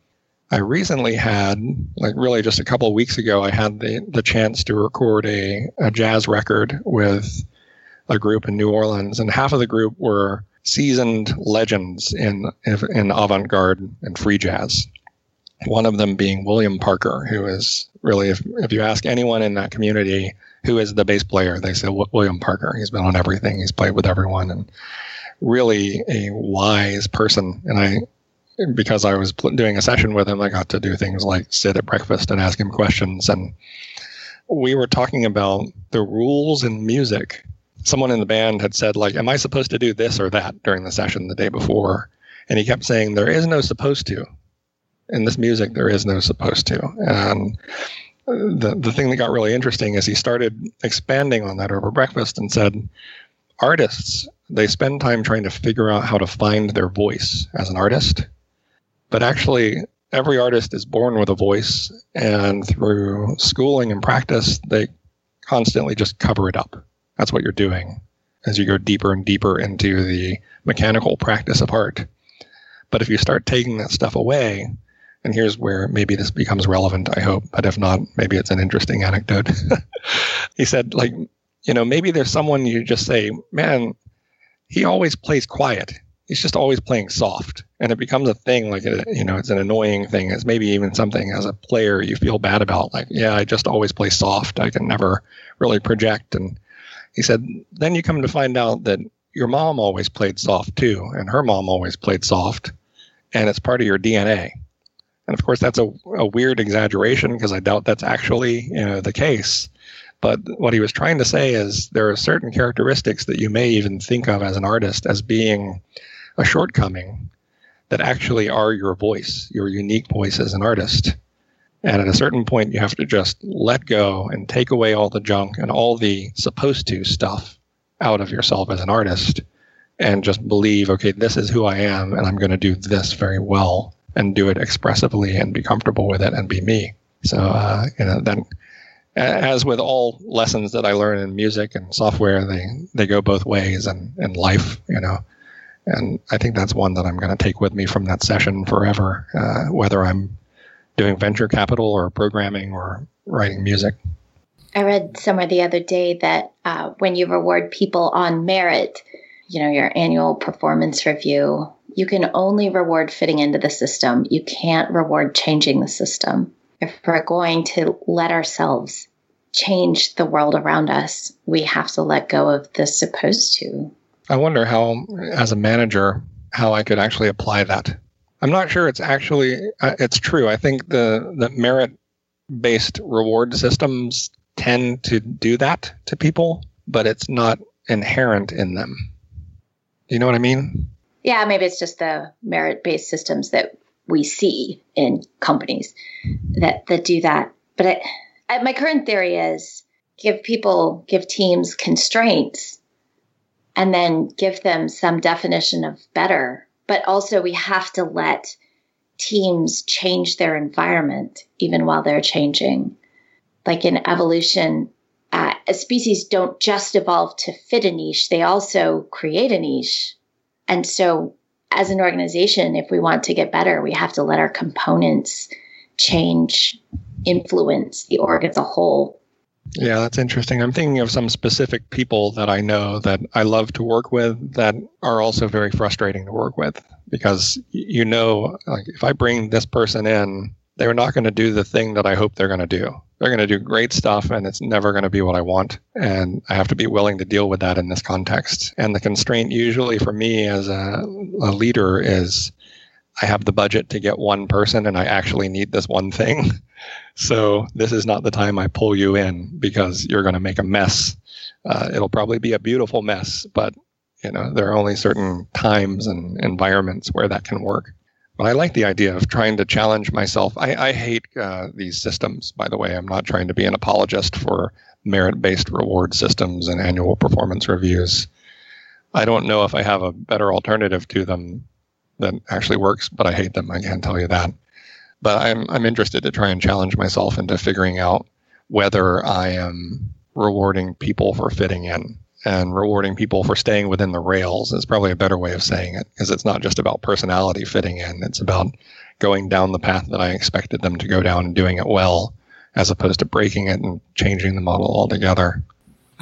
I recently had, like really just a couple of weeks ago, I had the, the chance to record a, a jazz record with a group in New Orleans, and half of the group were seasoned legends in in avant-garde and free jazz. One of them being William Parker, who is really, if, if you ask anyone in that community who is the bass player, they say William Parker. He's been on everything. He's played with everyone, and really a wise person. And I, because I was doing a session with him, I got to do things like sit at breakfast and ask him questions. And we were talking about the rules in music. Someone in the band had said, like, "Am I supposed to do this or that?" during the session the day before, and he kept saying, "There is no supposed to." In this music there is no supposed to. And the the thing that got really interesting is he started expanding on that over breakfast and said artists they spend time trying to figure out how to find their voice as an artist. But actually every artist is born with a voice and through schooling and practice they constantly just cover it up. That's what you're doing as you go deeper and deeper into the mechanical practice of art. But if you start taking that stuff away and here's where maybe this becomes relevant, I hope, but if not, maybe it's an interesting anecdote. *laughs* he said, like, you know, maybe there's someone you just say, man, he always plays quiet. He's just always playing soft. And it becomes a thing, like, a, you know, it's an annoying thing. It's maybe even something as a player you feel bad about. Like, yeah, I just always play soft. I can never really project. And he said, then you come to find out that your mom always played soft too, and her mom always played soft. And it's part of your DNA and of course, that's a, a weird exaggeration because I doubt that's actually you know, the case. But what he was trying to say is there are certain characteristics that you may even think of as an artist as being a shortcoming that actually are your voice, your unique voice as an artist. And at a certain point, you have to just let go and take away all the junk and all the supposed to stuff out of yourself as an artist and just believe, okay, this is who I am and I'm going to do this very well and do it expressively and be comfortable with it and be me. So, uh, you know, then as with all lessons that I learn in music and software, they, they go both ways and in life, you know. And I think that's one that I'm going to take with me from that session forever, uh, whether I'm doing venture capital or programming or writing music. I read somewhere the other day that uh, when you reward people on merit, you know, your annual performance review, you can only reward fitting into the system. You can't reward changing the system. If we're going to let ourselves change the world around us, we have to let go of the supposed to. I wonder how, as a manager, how I could actually apply that. I'm not sure it's actually uh, it's true. I think the the merit based reward systems tend to do that to people, but it's not inherent in them. You know what I mean? Yeah, maybe it's just the merit based systems that we see in companies that that do that. But I, I, my current theory is give people, give teams constraints, and then give them some definition of better. But also, we have to let teams change their environment even while they're changing. Like in evolution, uh, species don't just evolve to fit a niche; they also create a niche. And so as an organization, if we want to get better, we have to let our components change, influence the org as a whole. Yeah, that's interesting. I'm thinking of some specific people that I know that I love to work with that are also very frustrating to work with because you know, like if I bring this person in, they're not going to do the thing that I hope they're going to do. They're going to do great stuff and it's never going to be what I want. And I have to be willing to deal with that in this context. And the constraint usually for me as a, a leader is I have the budget to get one person and I actually need this one thing. *laughs* So this is not the time I pull you in because you're going to make a mess. Uh, it'll probably be a beautiful mess, but you know there are only certain times and environments where that can work. But I like the idea of trying to challenge myself. I, I hate uh, these systems, by the way. I'm not trying to be an apologist for merit based reward systems and annual performance reviews. I don't know if I have a better alternative to them that actually works, but I hate them. I can't tell you that. But I'm, I'm interested to try and challenge myself into figuring out whether I am rewarding people for fitting in and rewarding people for staying within the rails is probably a better way of saying it because it's not just about personality fitting in it's about going down the path that i expected them to go down and doing it well as opposed to breaking it and changing the model altogether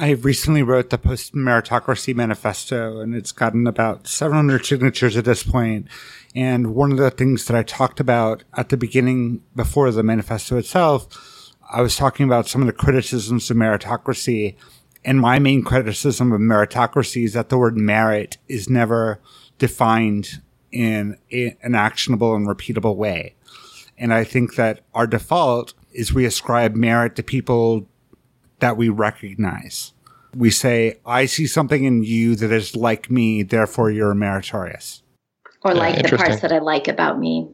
I recently wrote the post meritocracy manifesto and it's gotten about 700 signatures at this point. And one of the things that I talked about at the beginning before the manifesto itself, I was talking about some of the criticisms of meritocracy and my main criticism of meritocracy is that the word merit is never defined in a, an actionable and repeatable way. And I think that our default is we ascribe merit to people that we recognize. We say, I see something in you that is like me, therefore you're meritorious. Or like yeah, the parts that I like about me.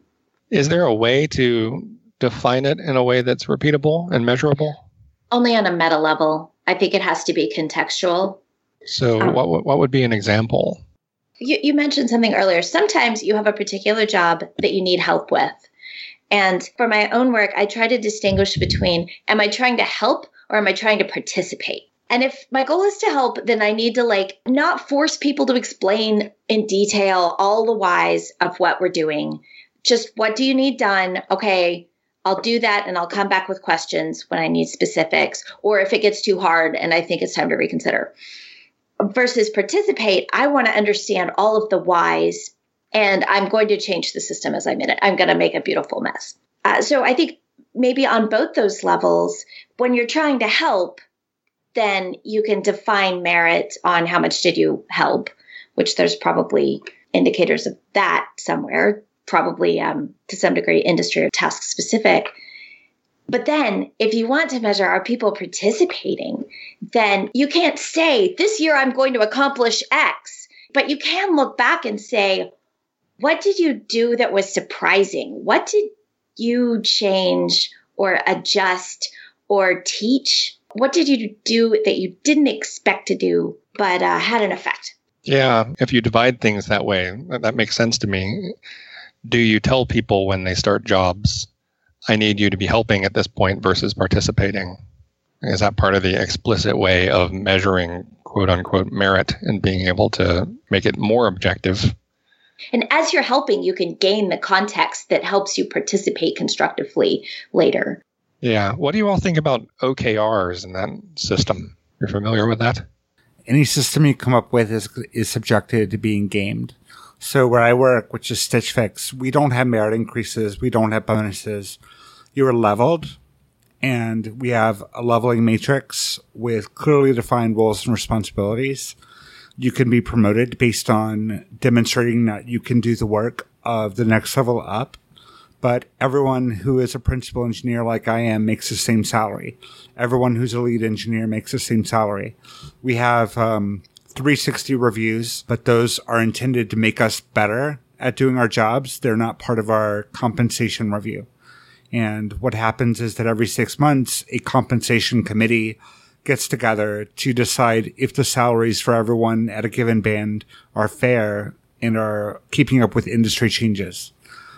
Is there a way to define it in a way that's repeatable and measurable? Only on a meta level. I think it has to be contextual. So, um, what what would be an example? You, you mentioned something earlier. Sometimes you have a particular job that you need help with. And for my own work, I try to distinguish between am I trying to help or am I trying to participate? And if my goal is to help, then I need to like not force people to explain in detail all the whys of what we're doing. Just what do you need done? Okay, I'll do that and I'll come back with questions when I need specifics or if it gets too hard and I think it's time to reconsider. Versus participate, I want to understand all of the whys and I'm going to change the system as I'm in it. I'm going to make a beautiful mess. Uh, so I think maybe on both those levels, when you're trying to help, then you can define merit on how much did you help, which there's probably indicators of that somewhere probably um, to some degree industry or task specific. But then, if you want to measure are people participating, then you can't say, this year I'm going to accomplish X. But you can look back and say, What did you do that was surprising? What did you change or adjust or teach? What did you do that you didn't expect to do but uh, had an effect? Yeah, if you divide things that way, that makes sense to me. Do you tell people when they start jobs, I need you to be helping at this point versus participating? Is that part of the explicit way of measuring quote unquote merit and being able to make it more objective? And as you're helping, you can gain the context that helps you participate constructively later. Yeah. What do you all think about OKRs in that system? You're familiar with that? Any system you come up with is, is subjected to being gamed. So where I work, which is Stitch Fix, we don't have merit increases. We don't have bonuses. You are leveled and we have a leveling matrix with clearly defined roles and responsibilities. You can be promoted based on demonstrating that you can do the work of the next level up but everyone who is a principal engineer like I am makes the same salary. Everyone who's a lead engineer makes the same salary. We have um, 360 reviews, but those are intended to make us better at doing our jobs. They're not part of our compensation review. And what happens is that every six months, a compensation committee gets together to decide if the salaries for everyone at a given band are fair and are keeping up with industry changes.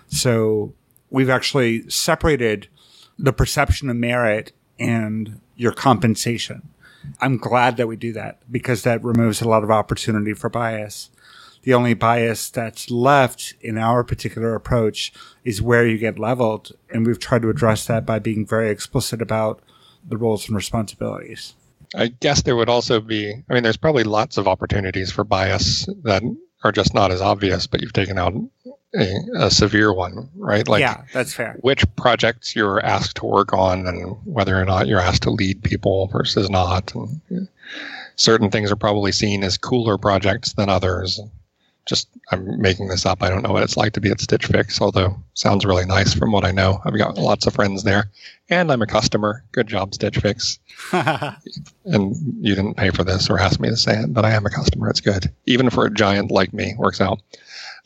So we've actually separated the perception of merit and your compensation. I'm glad that we do that because that removes a lot of opportunity for bias. The only bias that's left in our particular approach is where you get leveled. And we've tried to address that by being very explicit about the roles and responsibilities. I guess there would also be, I mean, there's probably lots of opportunities for bias that are just not as obvious, but you've taken out a, a, severe one, right? Like, yeah, that's fair. Which projects you're asked to work on, and whether or not you're asked to lead people versus not. And certain things are probably seen as cooler projects than others just I'm making this up. I don't know what it's like to be at Stitch Fix, although sounds really nice from what I know. I've got lots of friends there, and I'm a customer. Good job, Stitch Fix. *laughs* and you didn't pay for this or ask me to say it, but I am a customer. It's good, even for a giant like me. Works out.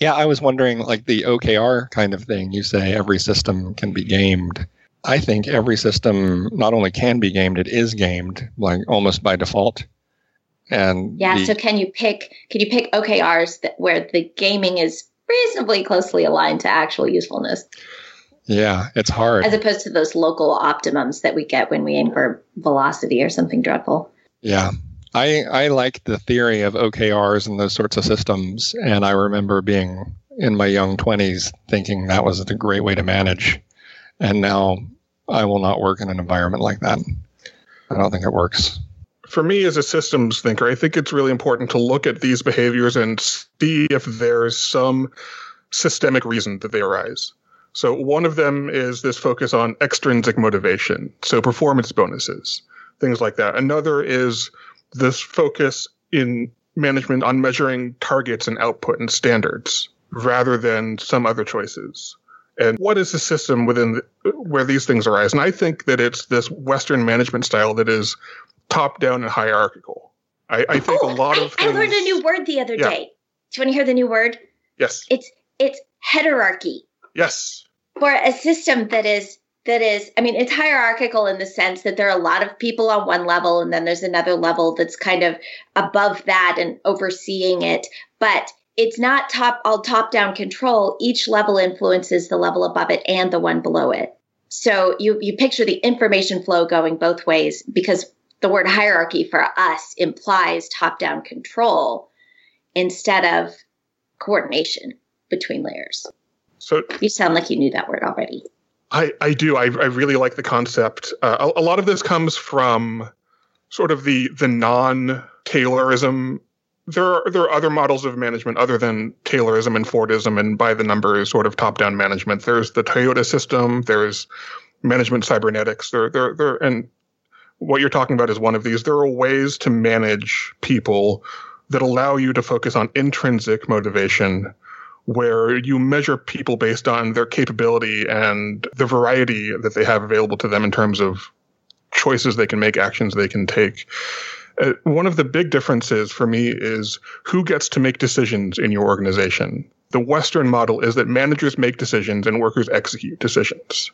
Yeah, I was wondering, like the OKR kind of thing. You say every system can be gamed. I think every system not only can be gamed, it is gamed, like almost by default. And yeah, the, so can you pick can you pick OKRs that, where the gaming is reasonably closely aligned to actual usefulness? Yeah, it's hard. As opposed to those local optimums that we get when we aim for velocity or something dreadful. Yeah. I I like the theory of OKRs and those sorts of systems and I remember being in my young 20s thinking that was a great way to manage. And now I will not work in an environment like that. I don't think it works for me as a systems thinker, I think it's really important to look at these behaviors and see if there's some systemic reason that they arise. So one of them is this focus on extrinsic motivation, so performance bonuses, things like that. Another is this focus in management on measuring targets and output and standards rather than some other choices. And what is the system within the, where these things arise? And I think that it's this Western management style that is top down and hierarchical. I, I think oh, a lot I, of things, I learned a new word the other yeah. day. Do you want to hear the new word? Yes. It's it's hierarchy. Yes. For a system that is that is I mean it's hierarchical in the sense that there are a lot of people on one level and then there's another level that's kind of above that and overseeing it, but it's not top all top down control. Each level influences the level above it and the one below it. So you you picture the information flow going both ways because the word hierarchy for us implies top down control instead of coordination between layers. So you sound like you knew that word already. I, I do. I, I really like the concept. Uh, a, a lot of this comes from sort of the the non Taylorism. There are there are other models of management other than Taylorism and Fordism and by the numbers sort of top down management. There's the Toyota system. There's management cybernetics. There there there and what you're talking about is one of these. There are ways to manage people that allow you to focus on intrinsic motivation where you measure people based on their capability and the variety that they have available to them in terms of choices they can make, actions they can take. Uh, one of the big differences for me is who gets to make decisions in your organization. The Western model is that managers make decisions and workers execute decisions.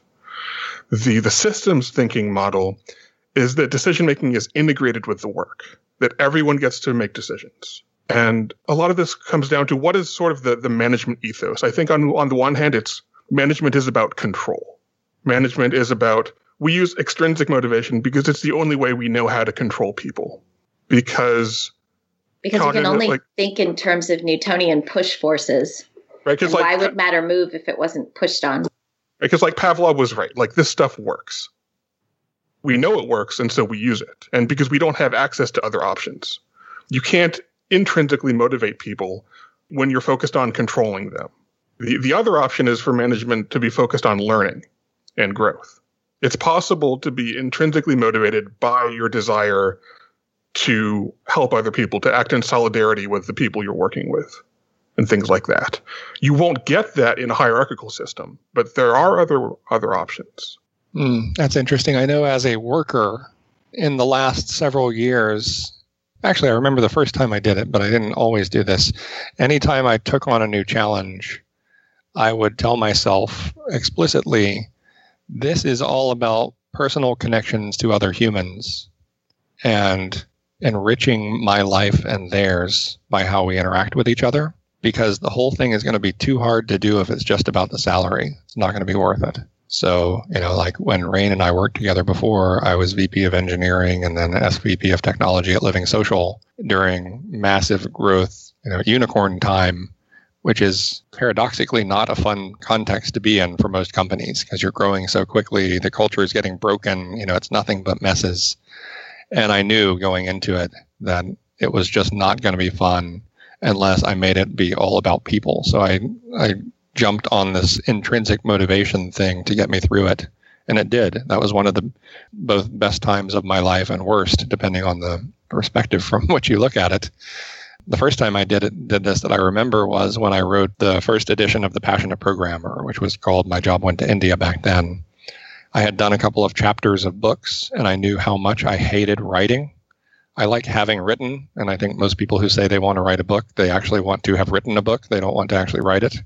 The, the systems thinking model is that decision making is integrated with the work, that everyone gets to make decisions. And a lot of this comes down to what is sort of the, the management ethos. I think on, on the one hand, it's management is about control. Management is about, we use extrinsic motivation because it's the only way we know how to control people. Because because you can only like, think in terms of Newtonian push forces. Right? Because like, why would matter move if it wasn't pushed on? Because like Pavlov was right. Like this stuff works. We know it works, and so we use it. And because we don't have access to other options, you can't intrinsically motivate people when you're focused on controlling them. The, the other option is for management to be focused on learning and growth. It's possible to be intrinsically motivated by your desire to help other people, to act in solidarity with the people you're working with, and things like that. You won't get that in a hierarchical system, but there are other other options. Mm, that's interesting. I know as a worker in the last several years, actually, I remember the first time I did it, but I didn't always do this. Anytime I took on a new challenge, I would tell myself explicitly, this is all about personal connections to other humans. And enriching my life and theirs by how we interact with each other because the whole thing is going to be too hard to do if it's just about the salary. It's not going to be worth it. So, you know, like when Rein and I worked together before, I was VP of engineering and then SVP of technology at Living Social during massive growth, you know, unicorn time, which is paradoxically not a fun context to be in for most companies because you're growing so quickly. The culture is getting broken. You know, it's nothing but messes. And I knew going into it that it was just not going to be fun unless I made it be all about people. So I, I jumped on this intrinsic motivation thing to get me through it. And it did. That was one of the both best times of my life and worst, depending on the perspective from *laughs* which you look at it. The first time I did it, did this that I remember was when I wrote the first edition of The Passionate Programmer, which was called My Job Went to India back then. I had done a couple of chapters of books and I knew how much I hated writing. I like having written, and I think most people who say they want to write a book, they actually want to have written a book. They don't want to actually write it.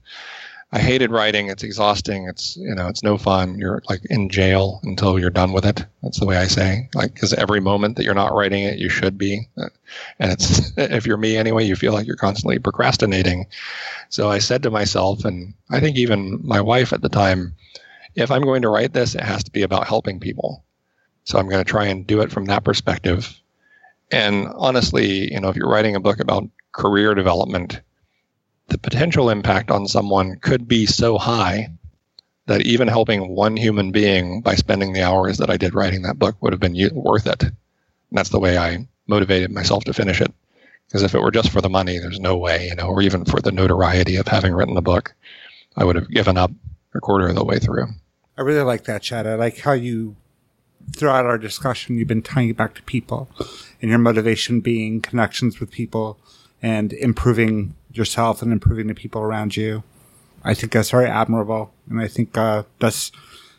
I hated writing. It's exhausting. It's you know, it's no fun. You're like in jail until you're done with it. That's the way I say. Like, because every moment that you're not writing it, you should be. And it's *laughs* if you're me anyway, you feel like you're constantly procrastinating. So I said to myself, and I think even my wife at the time, if I'm going to write this, it has to be about helping people. So I'm going to try and do it from that perspective. And honestly, you know, if you're writing a book about career development, the potential impact on someone could be so high that even helping one human being by spending the hours that I did writing that book would have been worth it. And that's the way I motivated myself to finish it. Because if it were just for the money, there's no way, you know, or even for the notoriety of having written the book, I would have given up a quarter of the way through. I really like that, Chad. I like how you, throughout our discussion, you've been tying it back to people and your motivation being connections with people and improving yourself and improving the people around you. I think that's very admirable. And I think uh, that's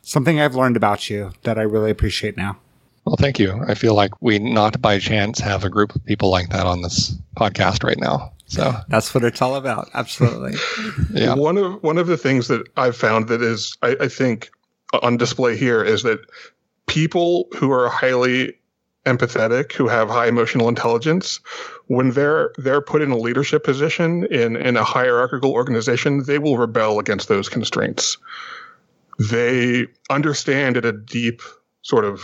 something I've learned about you that I really appreciate now. Well, thank you. I feel like we not by chance have a group of people like that on this podcast right now. So that's what it's all about. Absolutely. *laughs* yeah. One of one of the things that I've found that is I, I think on display here is that people who are highly empathetic, who have high emotional intelligence, when they're they're put in a leadership position in in a hierarchical organization, they will rebel against those constraints. They understand at a deep sort of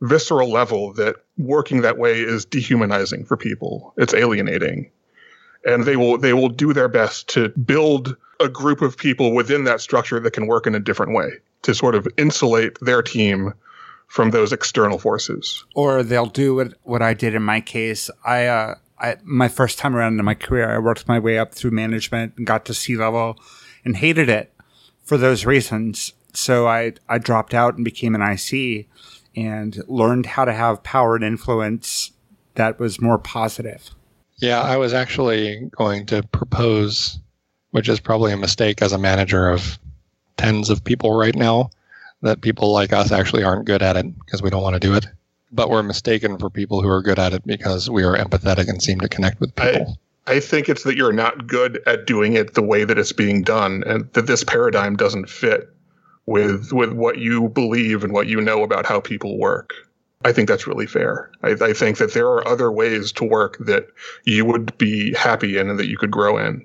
visceral level that working that way is dehumanizing for people. It's alienating. And they will they will do their best to build a group of people within that structure that can work in a different way to sort of insulate their team from those external forces. Or they'll do what, what I did in my case. I, uh, I, my first time around in my career, I worked my way up through management and got to C level and hated it for those reasons. So I, I dropped out and became an IC and learned how to have power and influence that was more positive. Yeah, I was actually going to propose, which is probably a mistake as a manager of tens of people right now that people like us actually aren't good at it because we don't want to do it. But we're mistaken for people who are good at it because we are empathetic and seem to connect with people. I think it's that you're not good at doing it the way that it's being done, and that this paradigm doesn't fit with with what you believe and what you know about how people work. I think that's really fair. I, I think that there are other ways to work that you would be happy in and that you could grow in,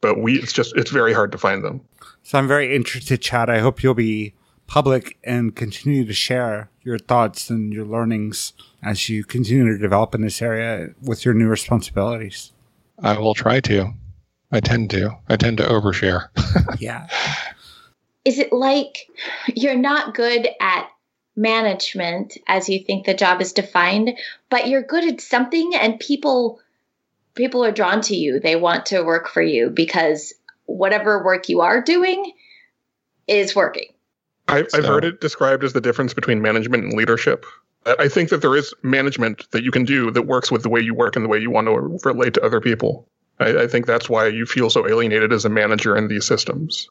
but we it's just it's very hard to find them. So I'm very interested, Chad. I hope you'll be public and continue to share your thoughts and your learnings as you continue to develop in this area with your new responsibilities. I will try to. I tend to. I tend to overshare. *laughs* yeah. Is it like you're not good at management as you think the job is defined, but you're good at something and people people are drawn to you. They want to work for you because whatever work you are doing is working. I've, so. I've heard it described as the difference between management and leadership. I think that there is management that you can do that works with the way you work and the way you want to relate to other people. I, I think that's why you feel so alienated as a manager in these systems.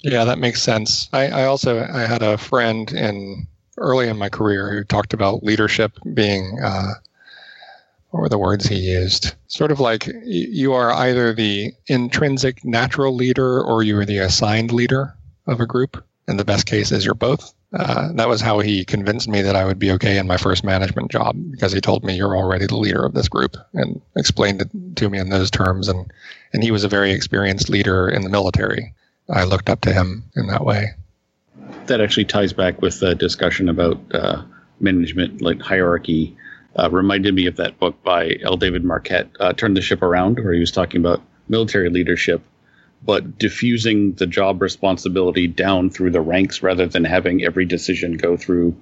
Yeah, that makes sense. I, I also I had a friend in early in my career who talked about leadership being uh, what were the words he used? Sort of like you are either the intrinsic natural leader or you are the assigned leader of a group. In the best case is you're both. Uh, that was how he convinced me that I would be okay in my first management job because he told me you're already the leader of this group and explained it to me in those terms. And, and he was a very experienced leader in the military. I looked up to him in that way. That actually ties back with the discussion about uh, management, like hierarchy. Uh, reminded me of that book by L. David Marquet, uh, Turn the Ship Around, where he was talking about military leadership but diffusing the job responsibility down through the ranks rather than having every decision go through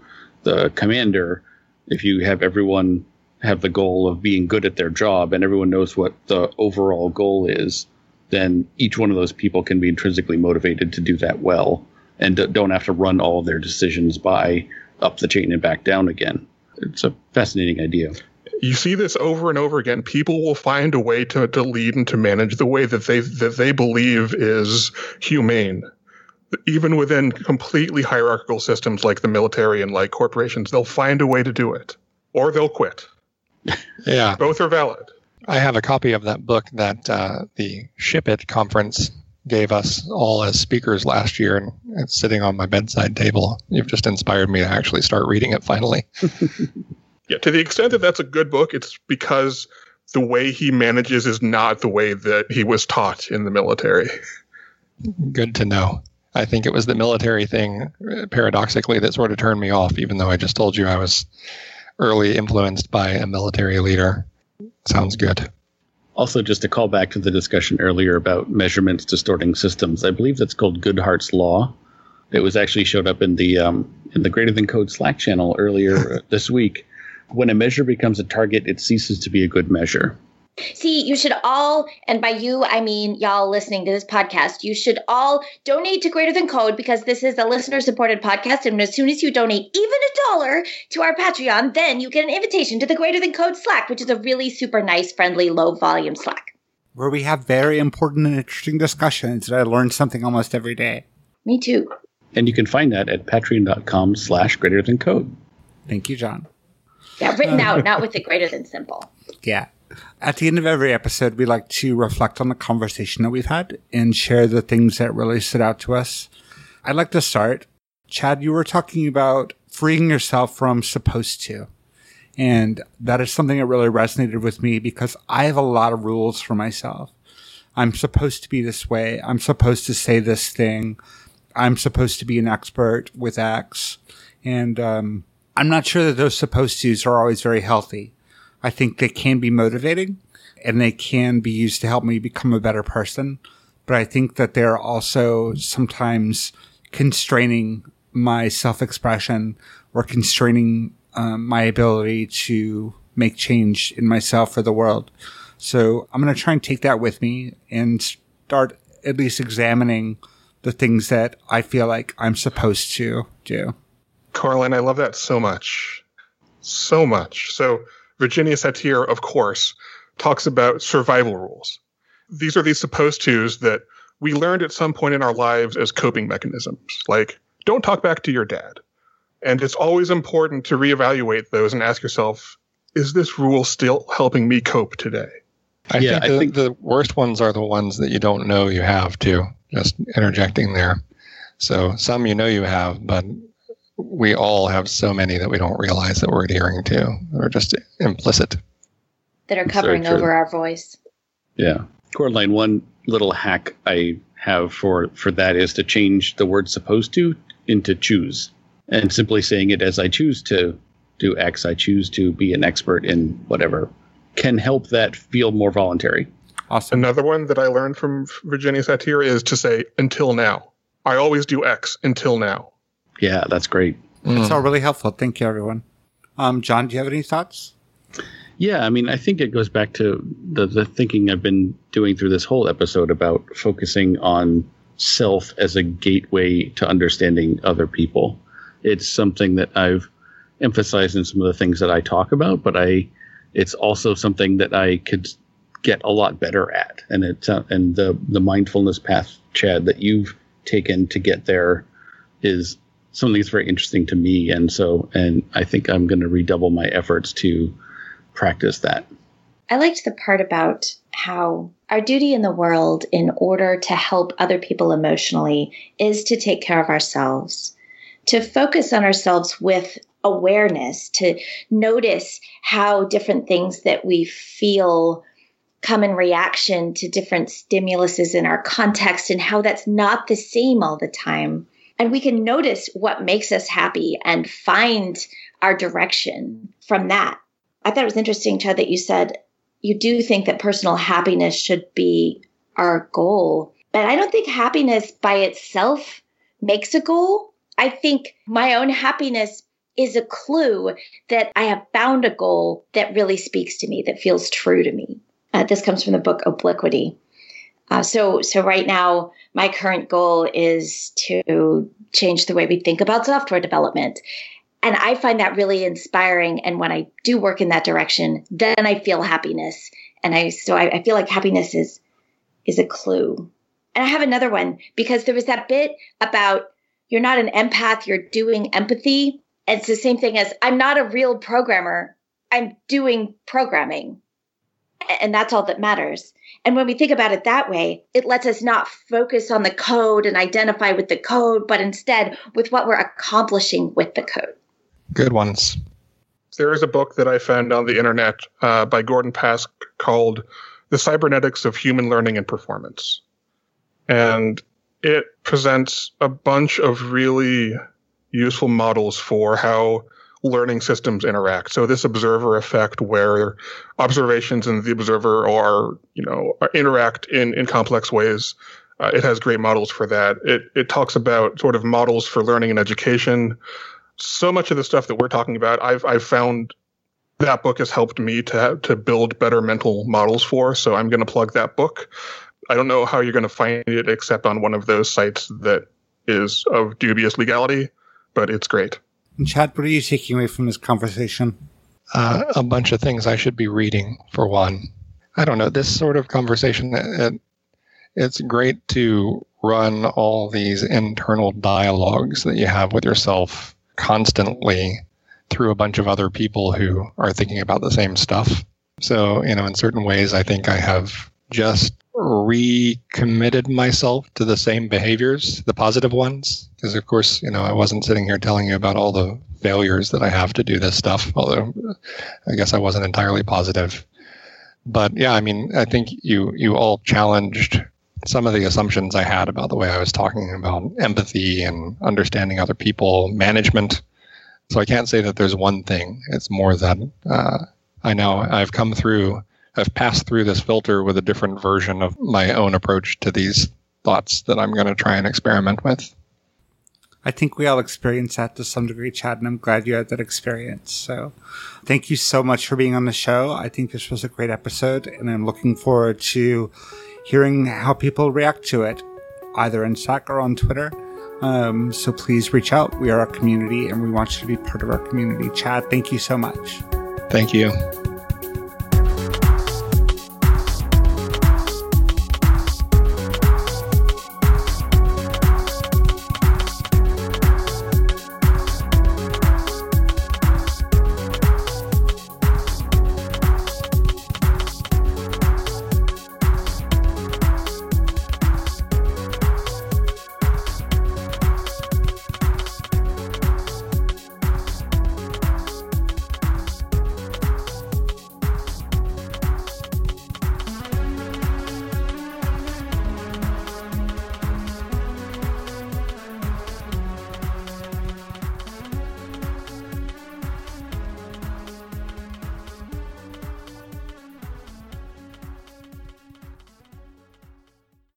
the commander. If you have everyone have the goal of being good at their job and everyone knows what the overall goal is, then each one of those people can be intrinsically motivated to do that well and don't have to run all of their decisions by up the chain and back down again. It's a fascinating idea you see this over and over again. People will find a way to, to lead and to manage the way that they that they believe is humane. Even within completely hierarchical systems like the military and like corporations, they'll find a way to do it, or they'll quit. *laughs* Yeah, both are valid. I have a copy of that book that uh, the Ship It conference gave us all as speakers last year, and it's sitting on my bedside table. You've just inspired me to actually start reading it finally. *laughs* Yeah, to the extent that that's a good book, it's because the way he manages is not the way that he was taught in the military. Good to know. I think it was the military thing, paradoxically, that sort of turned me off, even though I just told you I was early influenced by a military leader. Sounds good. Also, just to call back to the discussion earlier about measurements distorting systems, I believe that's called Goodhart's Law. It was actually showed up in the um, in the Greater Than Code Slack channel earlier this week when a measure becomes a target, it ceases to be a good measure. See, you should all, and by you, I mean y'all listening to this podcast, you should all donate to Greater Than Code because this is a listener supported podcast. And as soon as you donate even a dollar to our Patreon, then you get an invitation to the Greater Than Code Slack, which is a really super nice, friendly, low volume Slack. Where we have very important and interesting discussions that I learn something almost every day. Me too. And you can find that at patreon.com slash greater than code. Thank you, John. Yeah, written out, not with the greater than simple. Yeah. At the end of every episode, we like to reflect on the conversation that we've had and share the things that really stood out to us. I'd like to start. Chad, you were talking about freeing yourself from supposed to. And that is something that really resonated with me because I have a lot of rules for myself. I'm supposed to be this way. I'm supposed to say this thing. I'm supposed to be an expert with X. And, um, I'm not sure that those supposed tos are always very healthy. I think they can be motivating and they can be used to help me become a better person. But I think that they're also sometimes constraining my self expression or constraining um, my ability to make change in myself or the world. So I'm going to try and take that with me and start at least examining the things that I feel like I'm supposed to do. Coraline, I love that so much. So much. So, Virginia Satir, of course, talks about survival rules. These are these supposed tos that we learned at some point in our lives as coping mechanisms, like don't talk back to your dad. And it's always important to reevaluate those and ask yourself, is this rule still helping me cope today? I Yeah, think, I the, think- the worst ones are the ones that you don't know you have too. Just interjecting there. So some you know you have, but we all have so many that we don't realize that we're adhering to. that are just implicit. that are covering true. over our voice. Yeah. Coraline, one little hack I have for for that is to change the word supposed to into choose. And simply saying it as I choose to do X, I choose to be an expert in whatever can help that feel more voluntary. Awesome. Another one that I learned from Virginia Satir is to say until now. I always do X until now. Yeah, that's great. It's Mm. all really helpful. Thank you, everyone. Um, John, do you have any thoughts? Yeah, I mean, I think it goes back to the, the thinking I've been doing through this whole episode about focusing on self as a gateway to understanding other people. It's something that I've emphasized in some of the things that I talk about, but I it's also something that I could get a lot better at. And it's uh, and the the mindfulness path, Chad, that you've taken to get there is something that's very interesting to me. And so, and I think I'm going to redouble my efforts to practice that. I liked the part about how our duty in the world, in order to help other people emotionally, is to take care of ourselves, to focus on ourselves with awareness, to notice how different things that we feel come in reaction to different stimuluses in our context and how that's not the same all the time. And we can notice what makes us happy and find our direction from that. I thought it was interesting, Chad, that you said you do think that personal happiness should be our goal. But I don't think happiness by itself makes a goal. I think my own happiness is a clue that I have found a goal that really speaks to me, that feels true to me. Uh, this comes from the book Obliquity. Uh, so, so right now, my current goal is to change the way we think about software development. And I find that really inspiring. And when I do work in that direction, then I feel happiness. And I, so I, I feel like happiness is, is a clue. And I have another one because there was that bit about you're not an empath, you're doing empathy. And it's the same thing as I'm not a real programmer, I'm doing programming. A- And that's all that matters. And when we think about it that way, it lets us not focus on the code and identify with the code, but instead with what we're accomplishing with the code. Good ones. There is a book that I found on the internet uh, by Gordon Pask called The Cybernetics of Human Learning and Performance. And it presents a bunch of really useful models for how learning systems interact. So this observer effect where observations and the observer are, you know, interact in, in complex ways. Uh, it has great models for that. It, it talks about sort of models for learning and education. So much of the stuff that we're talking about, I've, I've found that book has helped me to, to build better mental models for. So I'm going to plug that book. I don't know how you're going to find it except on one of those sites that is of dubious legality, but it's great. And Chad, what are you taking away from this conversation? Uh, a bunch of things I should be reading, for one. I don't know. This sort of conversation, it, it's great to run all these internal dialogues that you have with yourself constantly through a bunch of other people who are thinking about the same stuff. So, you know, in certain ways, I think I have just recommitted myself to the same behaviors, the positive ones. Because, of course, you know, I wasn't sitting here telling you about all the failures that I have to do this stuff, although I guess I wasn't entirely positive. But yeah, I mean, I think you, you all challenged some of the assumptions I had about the way I was talking about empathy and understanding other people, management. So I can't say that there's one thing. It's more that uh, I know I've come through, I've passed through this filter with a different version of my own approach to these thoughts that I'm going to try and experiment with. I think we all experience that to some degree, Chad, and I'm glad you had that experience. So thank you so much for being on the show. I think this was a great episode, and I'm looking forward to hearing how people react to it, either in Slack or on Twitter. Um, so please reach out. We are a community, and we want you to be part of our community. Chad, thank you so much. Thank you.